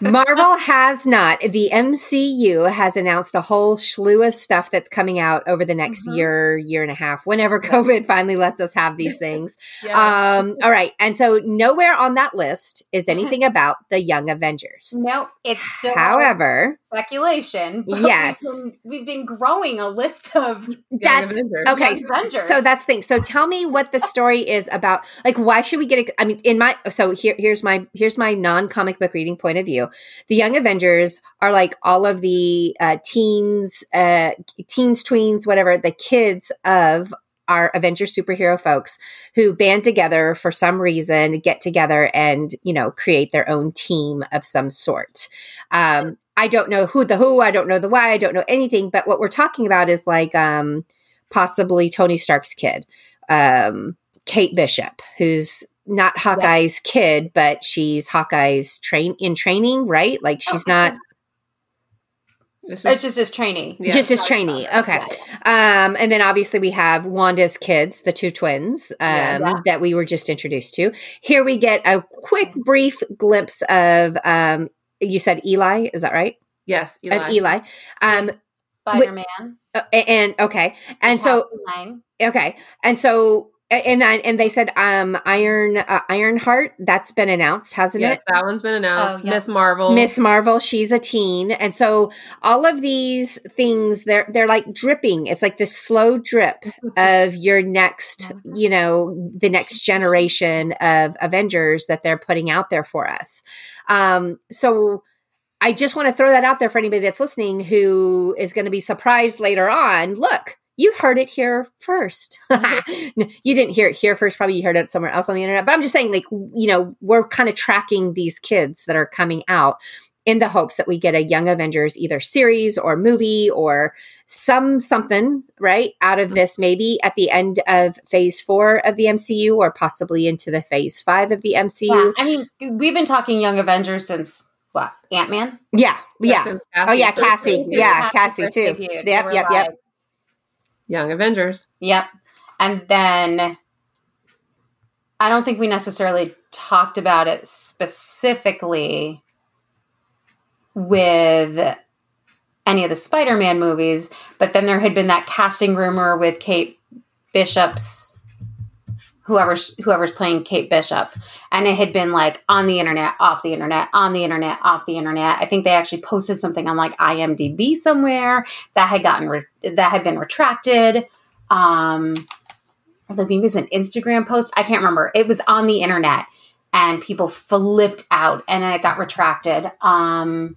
Marvel has not. The MCU has announced a whole slew of stuff that's coming out over the next mm-hmm. year, year and a half, whenever COVID finally lets us have these things. yes. um, all right. And so nowhere on that list is anything about the Young Avengers. No, it's still however speculation. Yes. We've been, we've been, growing a list of that's okay. Avengers. So that's the thing. So tell me what the story is about. Like, why should we get it? I mean, in my, so here, here's my, here's my non comic book reading point of view. The Young Avengers are like all of the uh, teens, uh, teens, tweens, whatever, the kids of our Avenger superhero folks who band together for some reason, get together and, you know, create their own team of some sort. Um, I don't know who the who, I don't know the why, I don't know anything, but what we're talking about is like um, possibly Tony Stark's kid, um, Kate Bishop, who's not Hawkeye's yeah. kid, but she's Hawkeye's train in training, right? Like she's oh, not. Just, it's just his trainee. Yeah. Just his trainee. Okay. Um, and then obviously we have Wanda's kids, the two twins, um, yeah. that we were just introduced to. Here we get a quick, brief glimpse of, um, you said Eli, is that right? Yes. Eli. Of Eli. Um, Spider Man. Uh, and, okay. And so, okay. And so and I, and they said um iron uh, ironheart that's been announced hasn't yes, it? that one's been announced. Oh, yeah. miss marvel. Miss marvel she's a teen and so all of these things they're they're like dripping. It's like the slow drip of your next you know the next generation of avengers that they're putting out there for us. Um so I just want to throw that out there for anybody that's listening who is going to be surprised later on. Look, you heard it here first. you didn't hear it here first. Probably you heard it somewhere else on the internet. But I'm just saying, like, you know, we're kind of tracking these kids that are coming out in the hopes that we get a Young Avengers either series or movie or some something right out of mm-hmm. this maybe at the end of phase four of the MCU or possibly into the phase five of the MCU. Yeah, I mean, we've been talking Young Avengers since what Ant Man? Yeah, yeah. Oh yeah, Cassie. Yeah, Cassie, too. Yep, yep, yep. Young Avengers. Yep. And then I don't think we necessarily talked about it specifically with any of the Spider Man movies, but then there had been that casting rumor with Kate Bishop's whoever's whoever's playing Kate Bishop, and it had been like on the internet, off the internet, on the internet, off the internet. I think they actually posted something on like IMDb somewhere that had gotten re- that had been retracted. Um, or maybe it was an Instagram post. I can't remember. It was on the internet, and people flipped out, and then it got retracted. Um,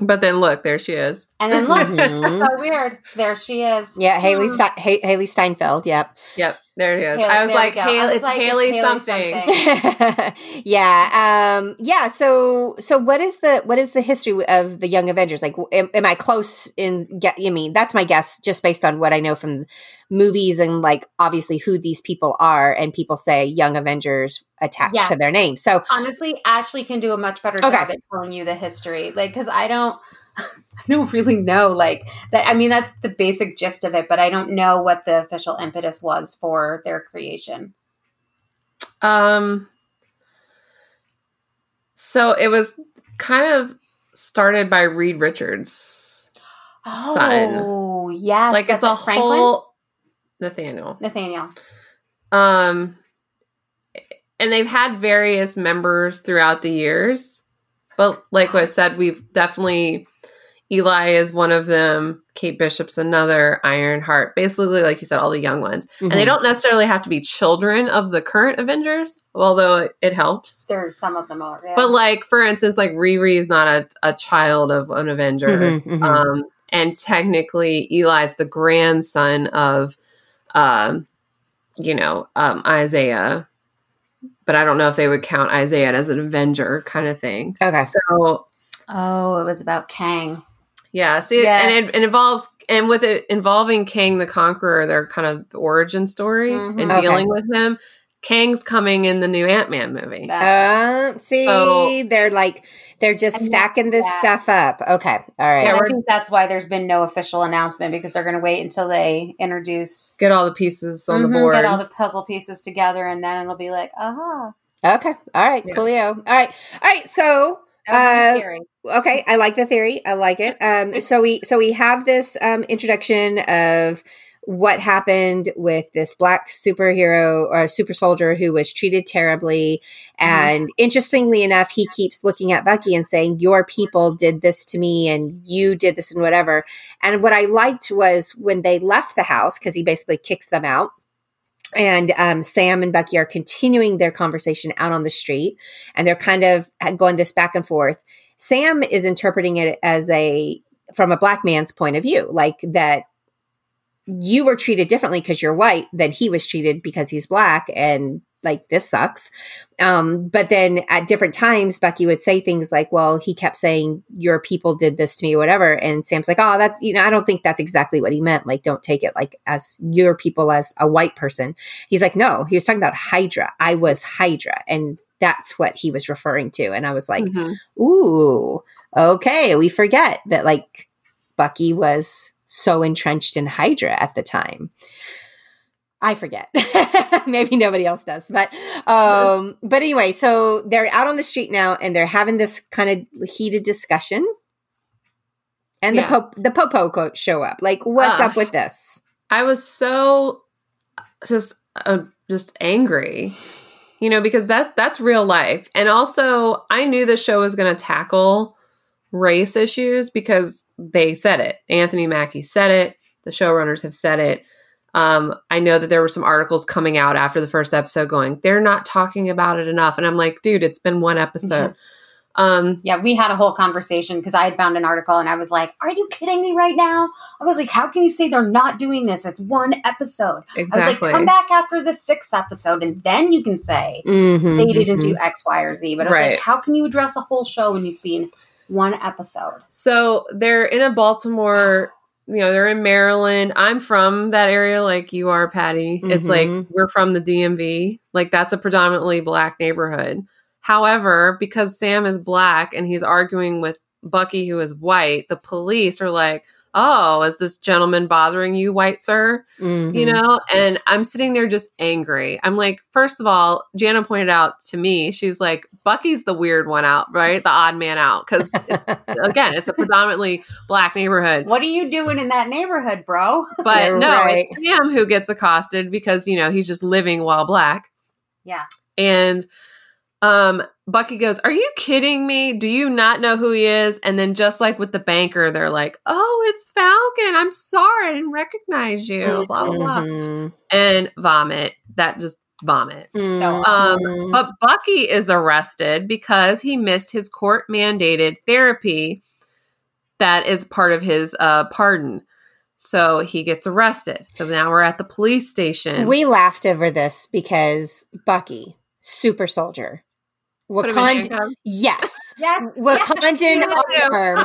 But then look, there she is. and then look, Mhm. so weird. There she is. Yeah, Hailee Hmm. Ste- Hailee Steinfeld. Yep. Yep, there she is. Hailee- I was like, go. I Hailee, was it's like, Hailee, Hailee something. something. yeah. Um, yeah. So, so what is the what is the history of the Young Avengers? Like, am, am I close in? Get, I mean, that's my guess, just based on what I know from movies and like obviously who these people are, and people say Young Avengers attached Yes. to their name. So, Honestly, Ashley can do a much better Okay. job at telling you the history. Like, because I don't, I don't really know. Like that. I mean, that's the basic gist of it, but I don't know what the official impetus was for their creation. Um, so it was kind of started by Reed Richards. Son. Oh, yes. like it's that's a. Franklin whole Nathaniel. Nathaniel. Um, and they've had various members throughout the years, but like what I said, we've definitely Eli is one of them. Kate Bishop's another. Ironheart, basically, like you said, all the young ones, and they Mhm. don't necessarily have to be children of the current Avengers, although it, it helps. There, some of them are. Yeah. But like for instance, like Riri is not a, a child of an Avenger. Mhm, mhm. Um, and technically Eli's the grandson of um, you know, um Isaiah. But I don't know if they would count Isaiah as an Avenger kind of thing. okay. So oh, it was about Kang. Yeah, see Yes. and it, it involves and with it involving Kang the Conqueror, their kind of origin story Mhm. and Okay. dealing with him. Kang's coming in the new Ant Man movie. That's Uh, see, So- they're like they're just stacking this that- stuff up. Okay, all right. Yeah, I think that's why there's been no official announcement because they're going to wait until they introduce, Get all the pieces on Mhm, the board. get all the puzzle pieces together, and then it'll be like, aha. Okay, all right, Yeah. coolio. All right, all right. So That was my Uh, okay i like the theory i like it. Um so we so we have this um introduction of what happened with this black superhero or super soldier who was treated terribly. And interestingly enough he keeps looking at bucky and saying your people did this to me and you did this and whatever. And what i liked was when they left the house because he basically kicks them out and um, Sam and Bucky are continuing their conversation out on the street, and they're kind of going this back and forth. Sam is interpreting it as a from a black man's point of view, like that you were treated differently because you're white than he was treated because he's black, and like this sucks. Um, but then at different times, Bucky would say things like, "Well, he kept saying your people did this to me, or whatever," and Sam's like, "Oh, that's you know, I don't think that's exactly what he meant. Like, don't take it like as your people as a white person." He's like, "No, he was talking about Hydra. I was Hydra, and that's what he was referring to." And I was like, Mhm. ooh, okay, we forget that like Bucky was so entrenched in Hydra at the time. I forget. Maybe nobody else does. But um but anyway, so they're out on the street now and they're having this kind of heated discussion. And Yeah. the Pope the Popo show up. Like what's Uh, up with this? I was so just uh, just angry, you know, because that that's real life, and also I knew the show was going to tackle race issues because they said it. Anthony Mackie said it. The showrunners have said it. Um, I know that there were some articles coming out after the first episode going, they're not talking about it enough, and I'm like, dude, it's been one episode. Um, Yeah, we had a whole conversation because I had found an article and I was like, "Are you kidding me right now?" I was like, "How can you say they're not doing this? It's one episode." I was like, "Come back after the sixth episode, and then you can say Mhm, they didn't mhm. do X, Y, or Z." But I was Right. like, "How can you address a whole show when you've seen one episode?" So they're in a Baltimore, you know, they're in Maryland. I'm from that area, like you are, Patty. It's like Mhm. we're from the DMV. Like that's a predominantly black neighborhood. However, because Sam is black and he's arguing with Bucky, who is white, the police are like, oh, is this gentleman bothering you, white sir? Mhm. You know, and I'm sitting there just angry. I'm like, first of all, Jana pointed out to me, she's like, Bucky's the weird one out, right? The odd man out. Cause again, it's a predominantly black neighborhood. What are you doing in that neighborhood, bro? But You're no, right. it's Sam who gets accosted because, you know, he's just living while black. Yeah. And um Bucky goes, "Are you kidding me? Do you not know who he is?" And then just like with the banker, they're like, "Oh, it's Falcon. I'm sorry. I didn't recognize you." Blah blah blah. Mhm. And vomit. That just vomit. So, Um, but Bucky is arrested because he missed his court mandated therapy that is part of his uh, pardon. So he gets arrested. So now we're at the police station. we laughed over this because Bucky, super soldier, Put him in Wakand- handcuffs. yes, yes, Wakandan yes, arm,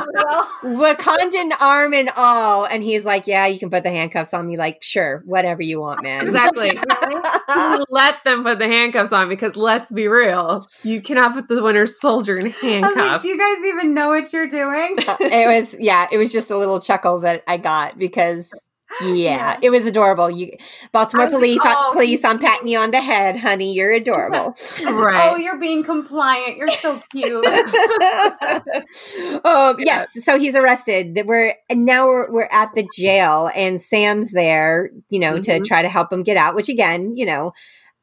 Wakandan arm and all, and he's like, "Yeah, you can put the handcuffs on me. Like, sure, whatever you want, man." Exactly. Let them put the handcuffs on because let's be real, you cannot put the Winter Soldier in was like, handcuffs. do you guys even know what you're doing? it was yeah, it was just a little chuckle that I got because yeah, Yeah. it was adorable. You Baltimore police, like, oh, police, I'm patting you on the head, honey. You're adorable. Right. Oh, you're being compliant. You're so cute. um, yes, so he's arrested. That We're and now we're we're at the jail, and Sam's there, you know, to Mhm. try to help him get out. Which again, you know,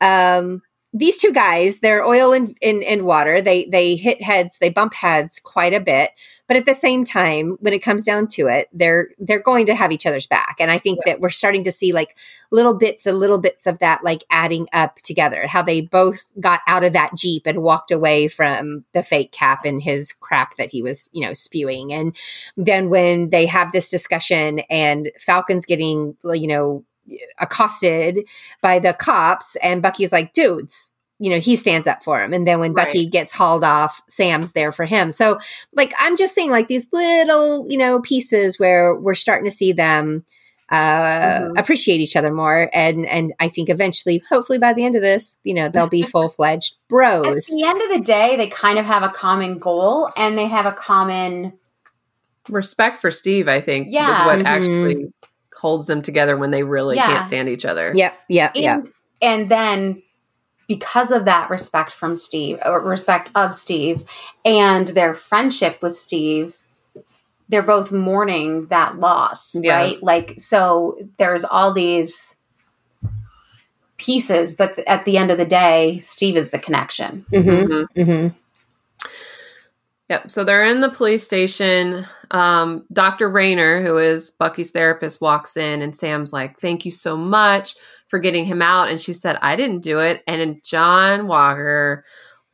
um, these two guys, they're oil and, and, and water. They they hit heads, they bump heads quite a bit. But at the same time, when it comes down to it, they're they're going to have each other's back. And I think that we're starting to see like little bits and little bits of that like adding up together. How they both got out of that Jeep and walked away from the fake cap and his crap that he was, you know, spewing. And then when they have this discussion and Falcon's getting, you know, accosted by the cops and Bucky's like, dudes, you know, he stands up for him. And then when Right. Bucky gets hauled off, Sam's there for him. So like I'm just saying like these little, you know, pieces where we're starting to see them uh Mhm. appreciate each other more and and I think eventually hopefully by the end of this, you know, they'll be full-fledged bros. At the end of the day, they kind of have a common goal and they have a common. Respect for Steve, I think, yeah. is Yeah. what Mhm. actually holds them together when they really Yeah. can't stand each other. Yep, yep, And, yep. and then because of that respect from Steve, or respect of Steve, and their friendship with Steve, they're both mourning that loss, Yeah. right? Like, so there's all these pieces, but at the end of the day, Steve is the connection. Mhm. Mhm. Mhm. Yep. So they're in the police station. Um, Dr. Raynor, who is Bucky's therapist, walks in and Sam's like, Thank you so much for getting him out. And she said, I didn't do it. And then John Walker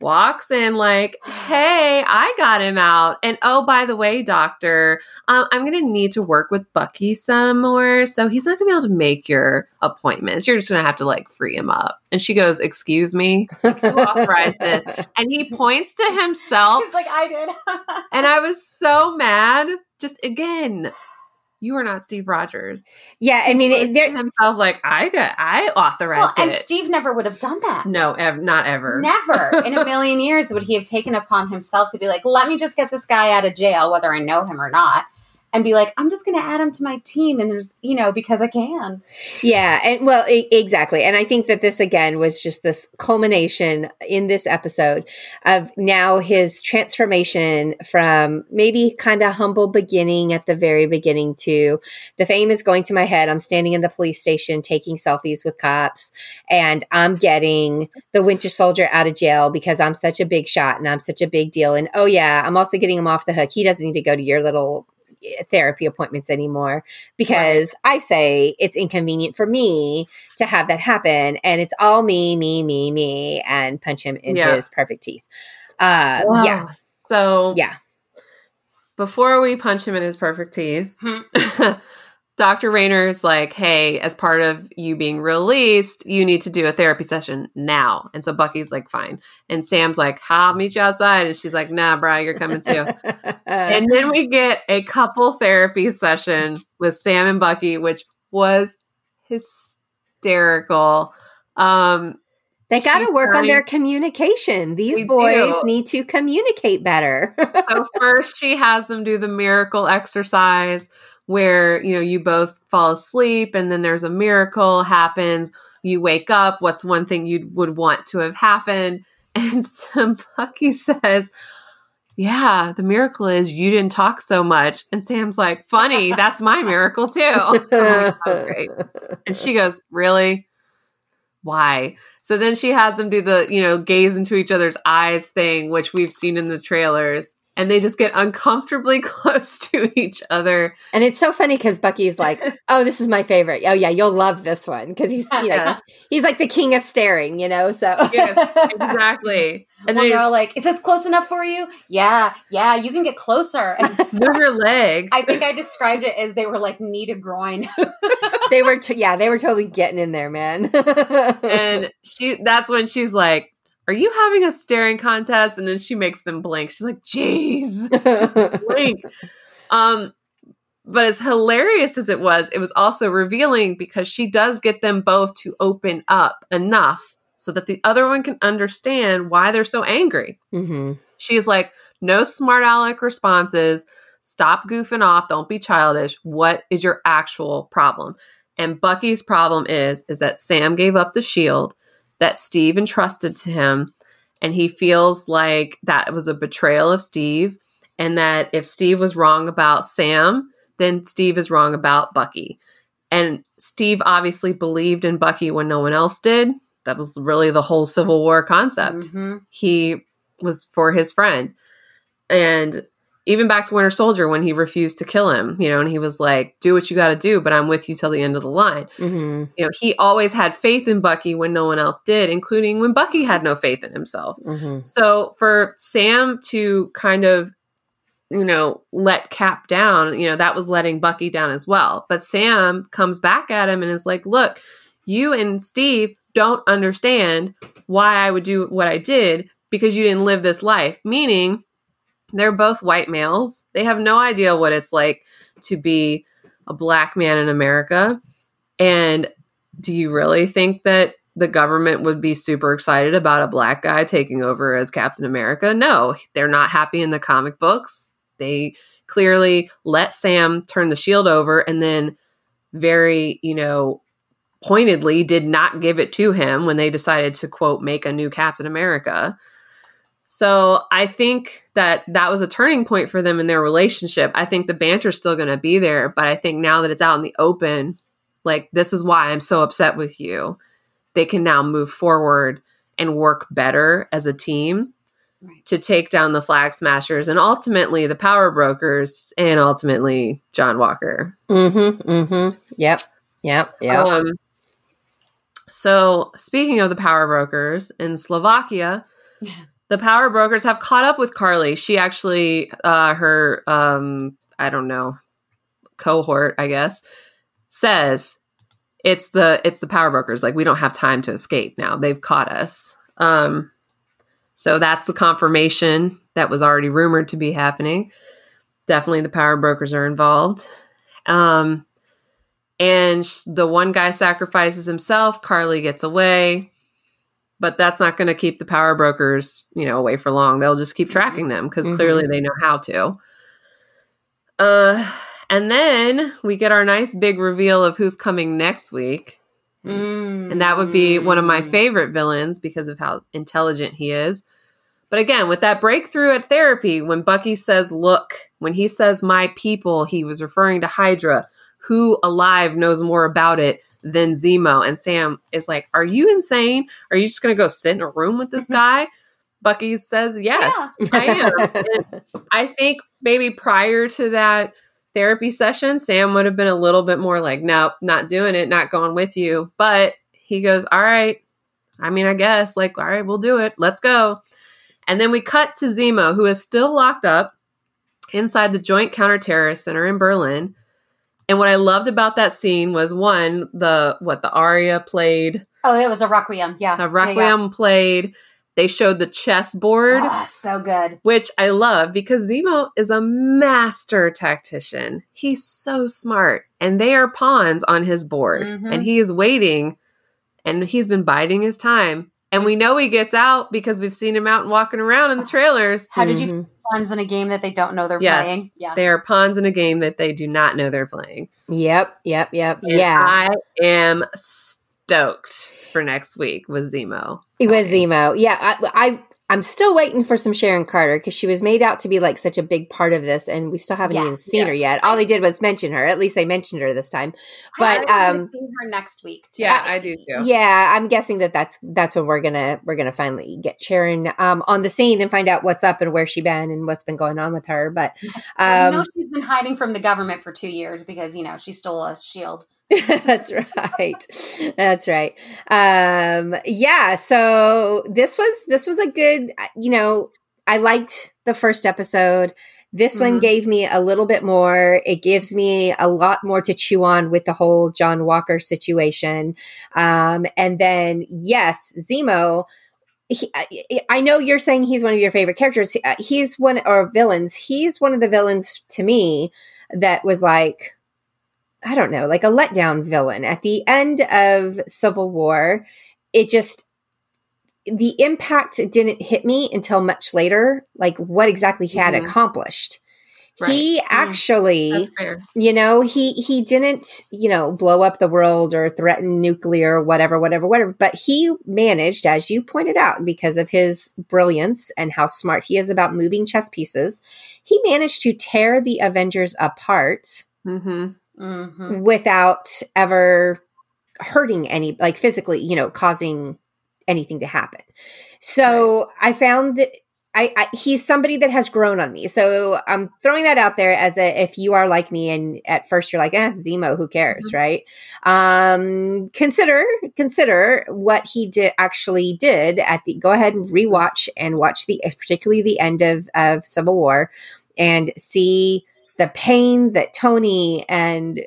walks in like, Hey, I got him out. And oh, by the way, doctor, um, I'm going to need to work with Bucky some more. So he's not going to be able to make your appointments. You're just going to have to like free him up. And she goes, Excuse me, Like, who authorized this? And he points to himself. He's like, I did. And I was so mad. Just again, you are not Steve Rogers. Yeah, I mean, Points himself like I got, I well, authorized and it. Steve never would have done that. no, ev- not ever. Never in a million years would he have taken upon himself to be like, let me just get this guy out of jail, whether I know him or not, and be like, I'm just going to add him to my team. And there's, you know, because I can. Yeah, and well, e- exactly. And I think that this again was just this culmination in this episode of now his transformation from maybe kind of humble beginning at the very beginning to the fame is going to my head. I'm standing in the police station taking selfies with cops, and I'm getting the Winter Soldier out of jail because I'm such a big shot and I'm such a big deal. And oh, yeah, I'm also getting him off the hook. He doesn't need to go to your little therapy appointments anymore because I say it's inconvenient for me to have that happen and it's all me, me, me, me, and punch him in Yeah. his perfect teeth. Uh, yeah, So yeah. before we punch him in his perfect teeth, Hmm. Dr. Raynor's like, hey, as part of you being released, you need to do a therapy session now. And so Bucky's like, fine. And Sam's like, I'll meet you outside. And she's like, nah, bro, you're coming too. and then we get a couple therapy session with Sam and Bucky, which was hysterical. Um, they got to work on their communication. These boys do. need to communicate better. so first she has them do the miracle exercise where, you know, you both fall asleep and then there's a miracle happens. You wake up. What's one thing you would want to have happened? And some Bucky says, yeah, the miracle is you didn't talk so much. And Sam's like, funny, that's my miracle too. oh. And she goes, really? Why? So then she has them do the, you know, gaze into each other's eyes thing, which we've seen in the trailers and they just get uncomfortably close to each other. And it's so funny because Bucky's like, "Oh, this is my favorite. Oh yeah, you'll love this one because he's you know he's, he's, like the king of staring, you know." So yes, exactly. And then they're like, "Is this close enough for you?" Yeah, yeah, you can get closer. Move your leg. I think I described it as they were like knee to groin. they were, t- yeah, they were totally getting in there, man. and she, that's when she's like, are you having a staring contest? And then she makes them blink. She's like, jeez, blink. Um, but as hilarious as it was, it was also revealing because she does get them both to open up enough so that the other one can understand why they're so angry. Mm-hmm. She's like, no smart aleck responses. Stop goofing off. Don't be childish. What is your actual problem? And Bucky's problem is, is that Sam gave up the shield that Steve entrusted to him. And he feels like that was a betrayal of Steve. And that if Steve was wrong about Sam, then Steve is wrong about Bucky. And Steve obviously believed in Bucky when no one else did. That was really the whole Civil War concept. Mm-hmm. He was for his friend. And even back to Winter Soldier when he refused to kill him, you know, and he was like, "Do what you got to do, but I'm with you till the end of the line." Mm-hmm. You know, he always had faith in Bucky when no one else did, including when Bucky had no faith in himself. Mm-hmm. So for Sam to kind of, you know, let Cap down, you know, that was letting Bucky down as well. But Sam comes back at him and is like, "Look, you and Steve don't understand why I would do what I did because you didn't live this life." Meaning they're both white males. They have no idea what it's like to be a black man in America. And do you really think that the government would be super excited about a black guy taking over as Captain America? No, they're not happy in the comic books. They clearly let Sam turn the shield over and then very, you know, pointedly did not give it to him when they decided to quote make a new Captain America. So I think that that was a turning point for them in their relationship. I think the banter's still going to be there, but I think now that it's out in the open, like this is why I'm so upset with you. They can now move forward and work better as a team right. to take down the flag smashers and ultimately the power brokers and ultimately John Walker. Mhm. Mhm. Yep. Yep. Yep. Um, so speaking of the power brokers in Slovakia, the power brokers have caught up with Karli. She actually, uh, her, um, I don't know, cohort, I guess, says it's the it's the power brokers. Like we don't have time to escape now. They've caught us. Um, so that's the confirmation that was already rumored to be happening. Definitely, the power brokers are involved. Um, and the one guy sacrifices himself. Karli gets away but that's not going to keep the power brokers, you know, away for long. They'll just keep mm-hmm. tracking them because mm-hmm. clearly they know how to. Uh, and then we get our nice big reveal of who's coming next week. Mm-hmm. And that would be one of my mm. favorite villains because of how intelligent he is. But again, with that breakthrough at therapy, when Bucky says, look, when he says my people, he was referring to Hydra. Who alive knows more about it than Zemo. And Sam is like, Are you insane? Are you just going to go sit in a room with this mm-hmm. guy? Bucky says, Yes, yeah. I am. I think maybe prior to that therapy session, Sam would have been a little bit more like, Nope, not doing it, not going with you. But he goes, All right. I mean, I guess, like, all right, we'll do it. Let's go. And then we cut to Zemo, who is still locked up inside the Joint Counterterrorist Center in Berlin. And what I loved about that scene was one, the what the aria played. Oh, it was a requiem. Yeah, a requiem yeah, yeah. played. They showed the chessboard. Oh, so good. Which I love because Zemo is a master tactician. He's so smart. And they are pawns on his board. Mm-hmm. And he is waiting and he's been biding his time. And we know he gets out because we've seen him out and walking around in the trailers. How did you mm-hmm. pawns in a game that they don't know they're yes, playing. Yeah. they are pawns in a game that they do not know they're playing. Yep, yep, yep. And yeah. I am stoked for next week with Zemo. It was Zemo. Yeah, I, I I'm still waiting for some Sharon Carter because she was made out to be like such a big part of this, and we still haven't Yes, even seen her yet. All they did was mention her. At least they mentioned her this time. But I um, see her next week. Too. Yeah, I do too. yeah, I'm guessing that that's that's when we're gonna we're gonna finally get Sharon um, on the scene and find out what's up and where she been and what's been going on with her. But Well, um, you know she's been hiding from the government for two years because you know she stole a shield. That's right. That's right. Um yeah, so this was this was a good you know, I liked the first episode. This one Mhm. gave me a little bit more. It gives me a lot more to chew on with the whole John Walker situation. Um and then yes, Zemo he, I- I know you're saying he's one of your favorite characters. Uh, He's one or villains. He's one of the villains to me that was like I don't know, like a letdown villain. At the end of Civil War, it just the impact didn't hit me until much later, like what exactly he had Mhm. accomplished. Right. He actually, That's fair. you know, he he didn't, you know, blow up the world or threaten nuclear, whatever, whatever, whatever. But he managed, as you pointed out, because of his brilliance and how smart he is about moving chess pieces, he managed to tear the Avengers apart Mm-hmm. Mm-hmm. without ever hurting any like physically you know causing anything to happen. So i found that I, I he's somebody that has grown on me. So i'm throwing that out there as a if you are like me and at first you're like eh zemo who cares? Right? Um consider consider what he did actually did at the go ahead and rewatch and watch the particularly the end of of civil war and see the pain that tony and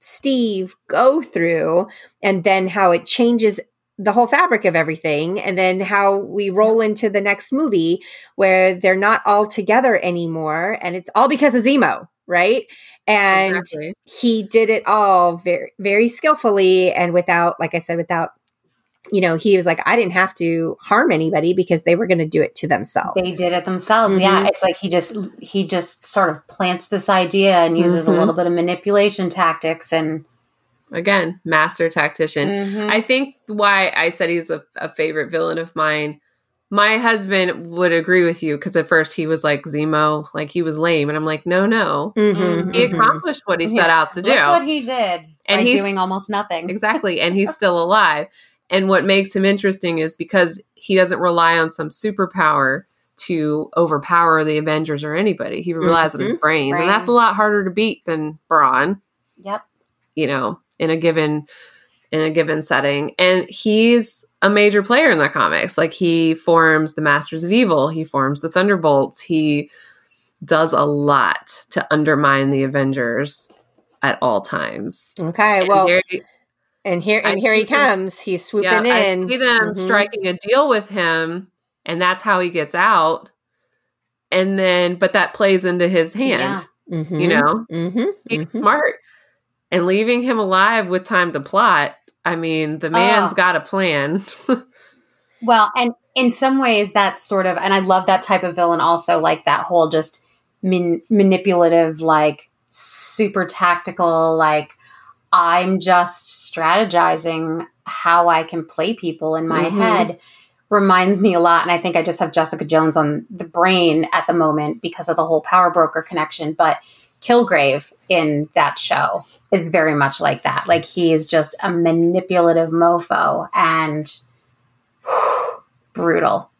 Steve go through and then how it changes the whole fabric of everything and then how we roll into the next movie where they're not all together anymore and it's all because of Zemo, right? And exactly. he did it all very very skillfully and without like I said without you know, he was like I didn't have to harm anybody because they were going to do it to themselves. They did it themselves. Yeah, Mhm. it's like he just he just sort of plants this idea and uses Mhm. a little bit of manipulation tactics and Again, master tactician. Mhm. I think why I said he's a, a favorite villain of mine. My husband would agree with you because at first he was like Zemo, like he was lame, and I'm like, no, no, Mhm, he mhm. accomplished what he Yeah. set out to do. look what he did And by he's- doing almost nothing. exactly, and he's still alive. And what makes him interesting is because he doesn't rely on some superpower to overpower the Avengers or anybody. He relies on his brain, Brain. and that's a lot harder to beat than brawn. Yep. you know in a given in a given setting and he's a major player in the comics like he forms the masters of evil he forms the thunderbolts he does a lot to undermine the avengers at all times Okay, And well, and here and I here he them- comes. He's swooping yeah, in. I see them Mhm. striking a deal with him and that's how he gets out and then but that plays into his hand Mhm. you know Mm-hmm. he's smart and leaving him alive with time to plot i mean the man's Oh. got a plan Well, and in some ways, that's sort of, and I love that type of villain also, like that whole just man- manipulative, like super tactical, like I'm just strategizing how I can play people in my Mhm. head. Reminds me a lot, and I think I just have Jessica Jones on the brain at the moment because of the whole power broker connection. But Kilgrave in that show is very much like that. Like he is just a manipulative mofo and brutal.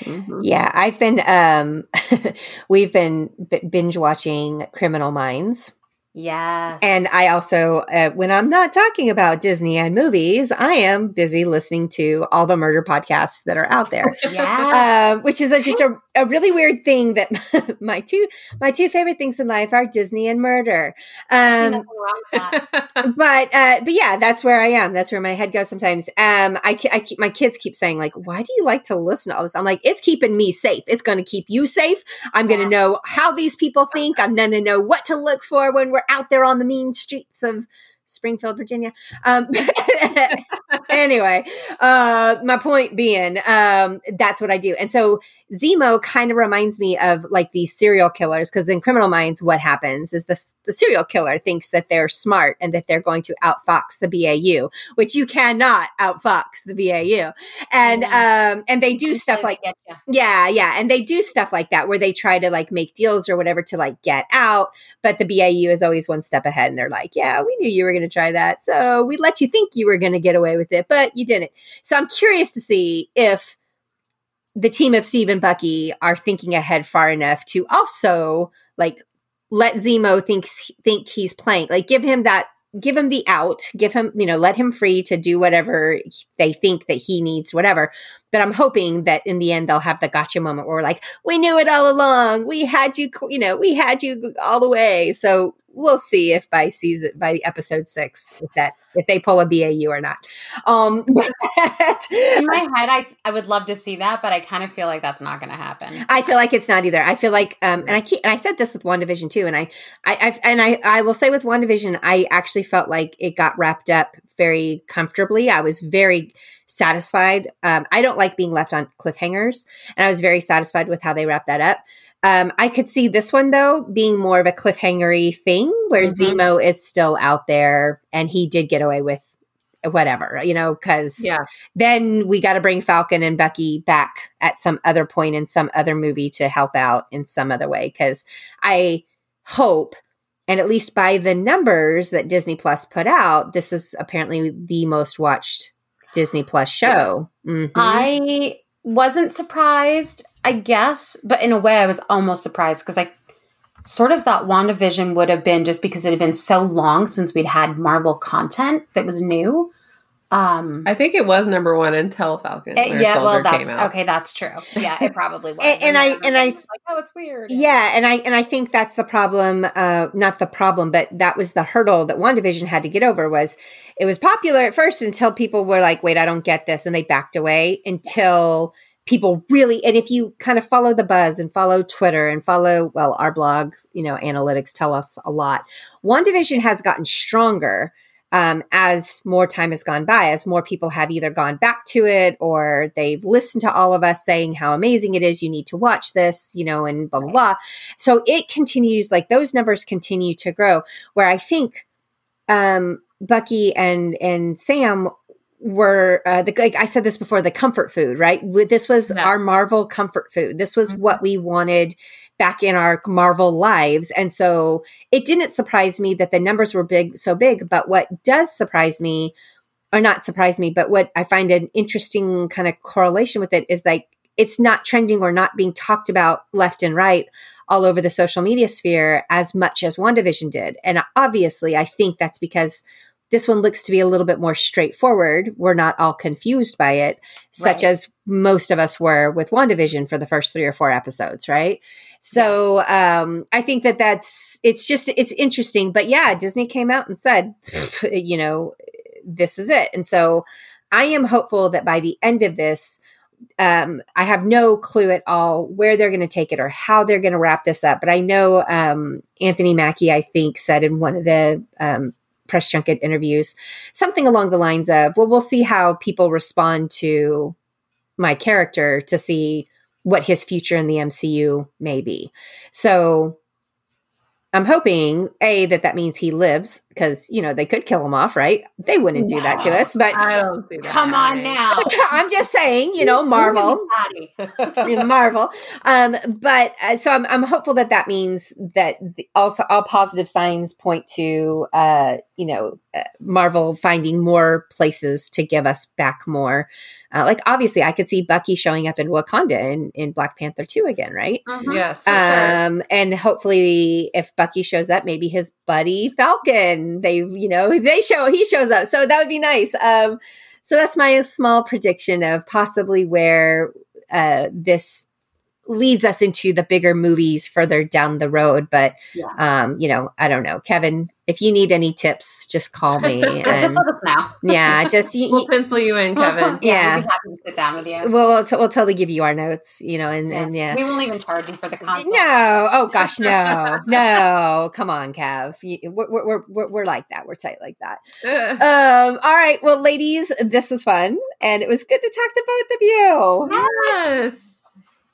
Mhm. Yeah, I've been um we've been b- binge watching Criminal Minds. Yes. And I also uh, when I'm not talking about Disney and movies, I am busy listening to all the murder podcasts that are out there. yes. uh, which is just a, a really weird thing that my two my two favorite things in life are Disney and murder. Um, nothing wrong with that. but uh but yeah that's where i am that's where my head goes sometimes um i, I keep my kids keep saying like why do you like to listen to all this i'm like it's keeping me safe it's going to keep you safe i'm going to know how these people think i'm going to know what to look for when we're out there on the mean streets of Springfield, Virginia. Um, anyway, uh, my point being, um, that's what I do. And so Zemo kind of reminds me of like these serial killers because in Criminal Minds, what happens is the, the serial killer thinks that they're smart and that they're going to outfox the BAU, which you cannot outfox the BAU. And yeah. um, and they do stuff like yeah, yeah, and they do stuff like that where they try to like make deals or whatever to like get out, but the BAU is always one step ahead, and they're like, yeah, we knew you were going to try that, so we let you think you were going to get away with it, but you didn't. So I'm curious to see if the team of Steve and Bucky are thinking ahead far enough to also like let Zemo thinks think he's playing, like give him that give him the out, give him, you know, let him free to do whatever they think that he needs, whatever. But I'm hoping that in the end they'll have the gotcha moment where we're like, we knew it all along. We had you, you know, we had you all the way. So we'll see if by season by episode six if that if they pull a BAU or not. Um, but, in my head, I I would love to see that, but I kind of feel like that's not going to happen. I feel like it's not either. I feel like, um, and I keep, and I said this with WandaVision too, and I, I, I've, and I, I will say with WandaVision, I actually felt like it got wrapped up very comfortably. I was very satisfied. Um, I don't like being left on cliffhangers, and I was very satisfied with how they wrapped that up. Um, I could see this one though being more of a cliffhangery thing where mm-hmm. Zemo is still out there and he did get away with whatever, you know, because yeah. then we got to bring Falcon and Bucky back at some other point in some other movie to help out in some other way. Because I hope, and at least by the numbers that Disney Plus put out, this is apparently the most watched Disney Plus show. Mm-hmm. I wasn't surprised, I guess, but in a way I was almost surprised because I sort of thought WandaVision would have been just because it had been so long since we'd had Marvel content that was new. Um, I think it was number one until Falcon. It, eh, yeah, well, that's okay. That's true. Yeah, it probably was. and, and, I and I like, oh, it's weird. Yeah, and I and I think that's the problem. Uh, not the problem, but that was the hurdle that WandaVision had to get over. Was it was popular at first until people were like, "Wait, I don't get this," and they backed away until. Yes people really and if you kind of follow the buzz and follow twitter and follow well our blogs you know analytics tell us a lot WandaVision has gotten stronger um, as more time has gone by as more people have either gone back to it or they've listened to all of us saying how amazing it is you need to watch this you know and blah blah blah. So it continues like those numbers continue to grow where i think um, bucky and and sam were uh, the like I said this before the comfort food right this was yeah. our Marvel comfort food this was mm-hmm. what we wanted back in our Marvel lives and so it didn't surprise me that the numbers were big so big but what does surprise me or not surprise me but what I find an interesting kind of correlation with it is like it's not trending or not being talked about left and right all over the social media sphere as much as WandaVision did and obviously I think that's because this one looks to be a little bit more straightforward. We're not all confused by it, such right. as most of us were with WandaVision for the first three or four episodes, right? So yes. um, I think that that's it's just it's interesting. But yeah, Disney came out and said, you know, this is it. And so I am hopeful that by the end of this, um, I have no clue at all where they're going to take it or how they're going to wrap this up. But I know um, Anthony Mackie, I think, said in one of the um, press junket interviews, something along the lines of, well, we'll see how people respond to my character to see what his future in the MCU may be. So I'm hoping a that that means he lives because you know they could kill him off, right? They wouldn't do that to us, but I don't see that. Come on now, I'm just saying, you know, Marvel, Marvel. Um, but uh, so I'm I'm hopeful that that means that the, also all positive signs point to uh, you know uh, Marvel finding more places to give us back more uh, like obviously, I could see Bucky showing up in Wakanda in, in Black Panther 2 again, right? Mm-hmm. Yes. Um, sure. And hopefully, if Bucky shows up, maybe his buddy Falcon, they, you know, they show, he shows up. So that would be nice. Um, so that's my small prediction of possibly where uh, this leads us into the bigger movies further down the road. But, yeah. um, you know, I don't know. Kevin, if you need any tips, just call me. And, just let us know. yeah, just you, we'll pencil you in, Kevin. yeah, yeah. we'd be happy to sit down with you. We'll we'll, t- we'll totally give you our notes, you know, and yes. and yeah, we won't even charge you for the consult. No, oh gosh, no, no, come on, Kev, we're we're we're, we're like that. We're tight like that. um, all right, well, ladies, this was fun, and it was good to talk to both of you. Yes.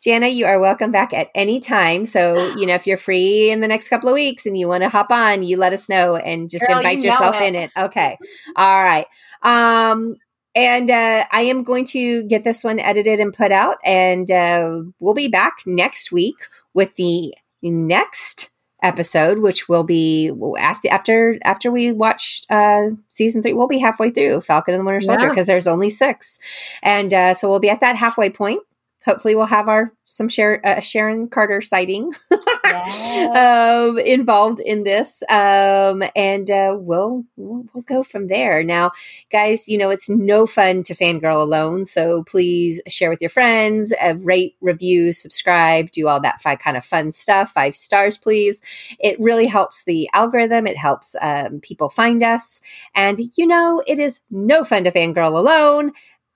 Jana, you are welcome back at any time. So, you know, if you're free in the next couple of weeks and you want to hop on, you let us know and just Girl, invite you yourself it. in it. Okay. All right. Um, and uh, I am going to get this one edited and put out, and uh, we'll be back next week with the next episode, which will be after after after we watch uh, season three. We'll be halfway through Falcon and the Winter Soldier because yeah. there's only six, and uh, so we'll be at that halfway point hopefully we'll have our some Sharon, uh, Sharon Carter sighting um, involved in this, um, and uh, we'll, we'll, we'll go from there. Now, guys, you know it's no fun to fangirl alone, so please share with your friends, uh, rate, review, subscribe, do all that five kind of fun stuff. Five stars, please. It really helps the algorithm. It helps um, people find us, and you know it is no fun to fangirl alone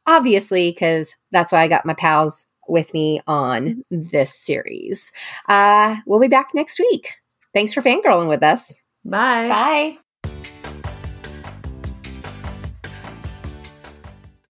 obviously, because that's why I got my pals with me on this series. Uh, we'll be back next week. Thanks for fangirling with us. Bye. Bye.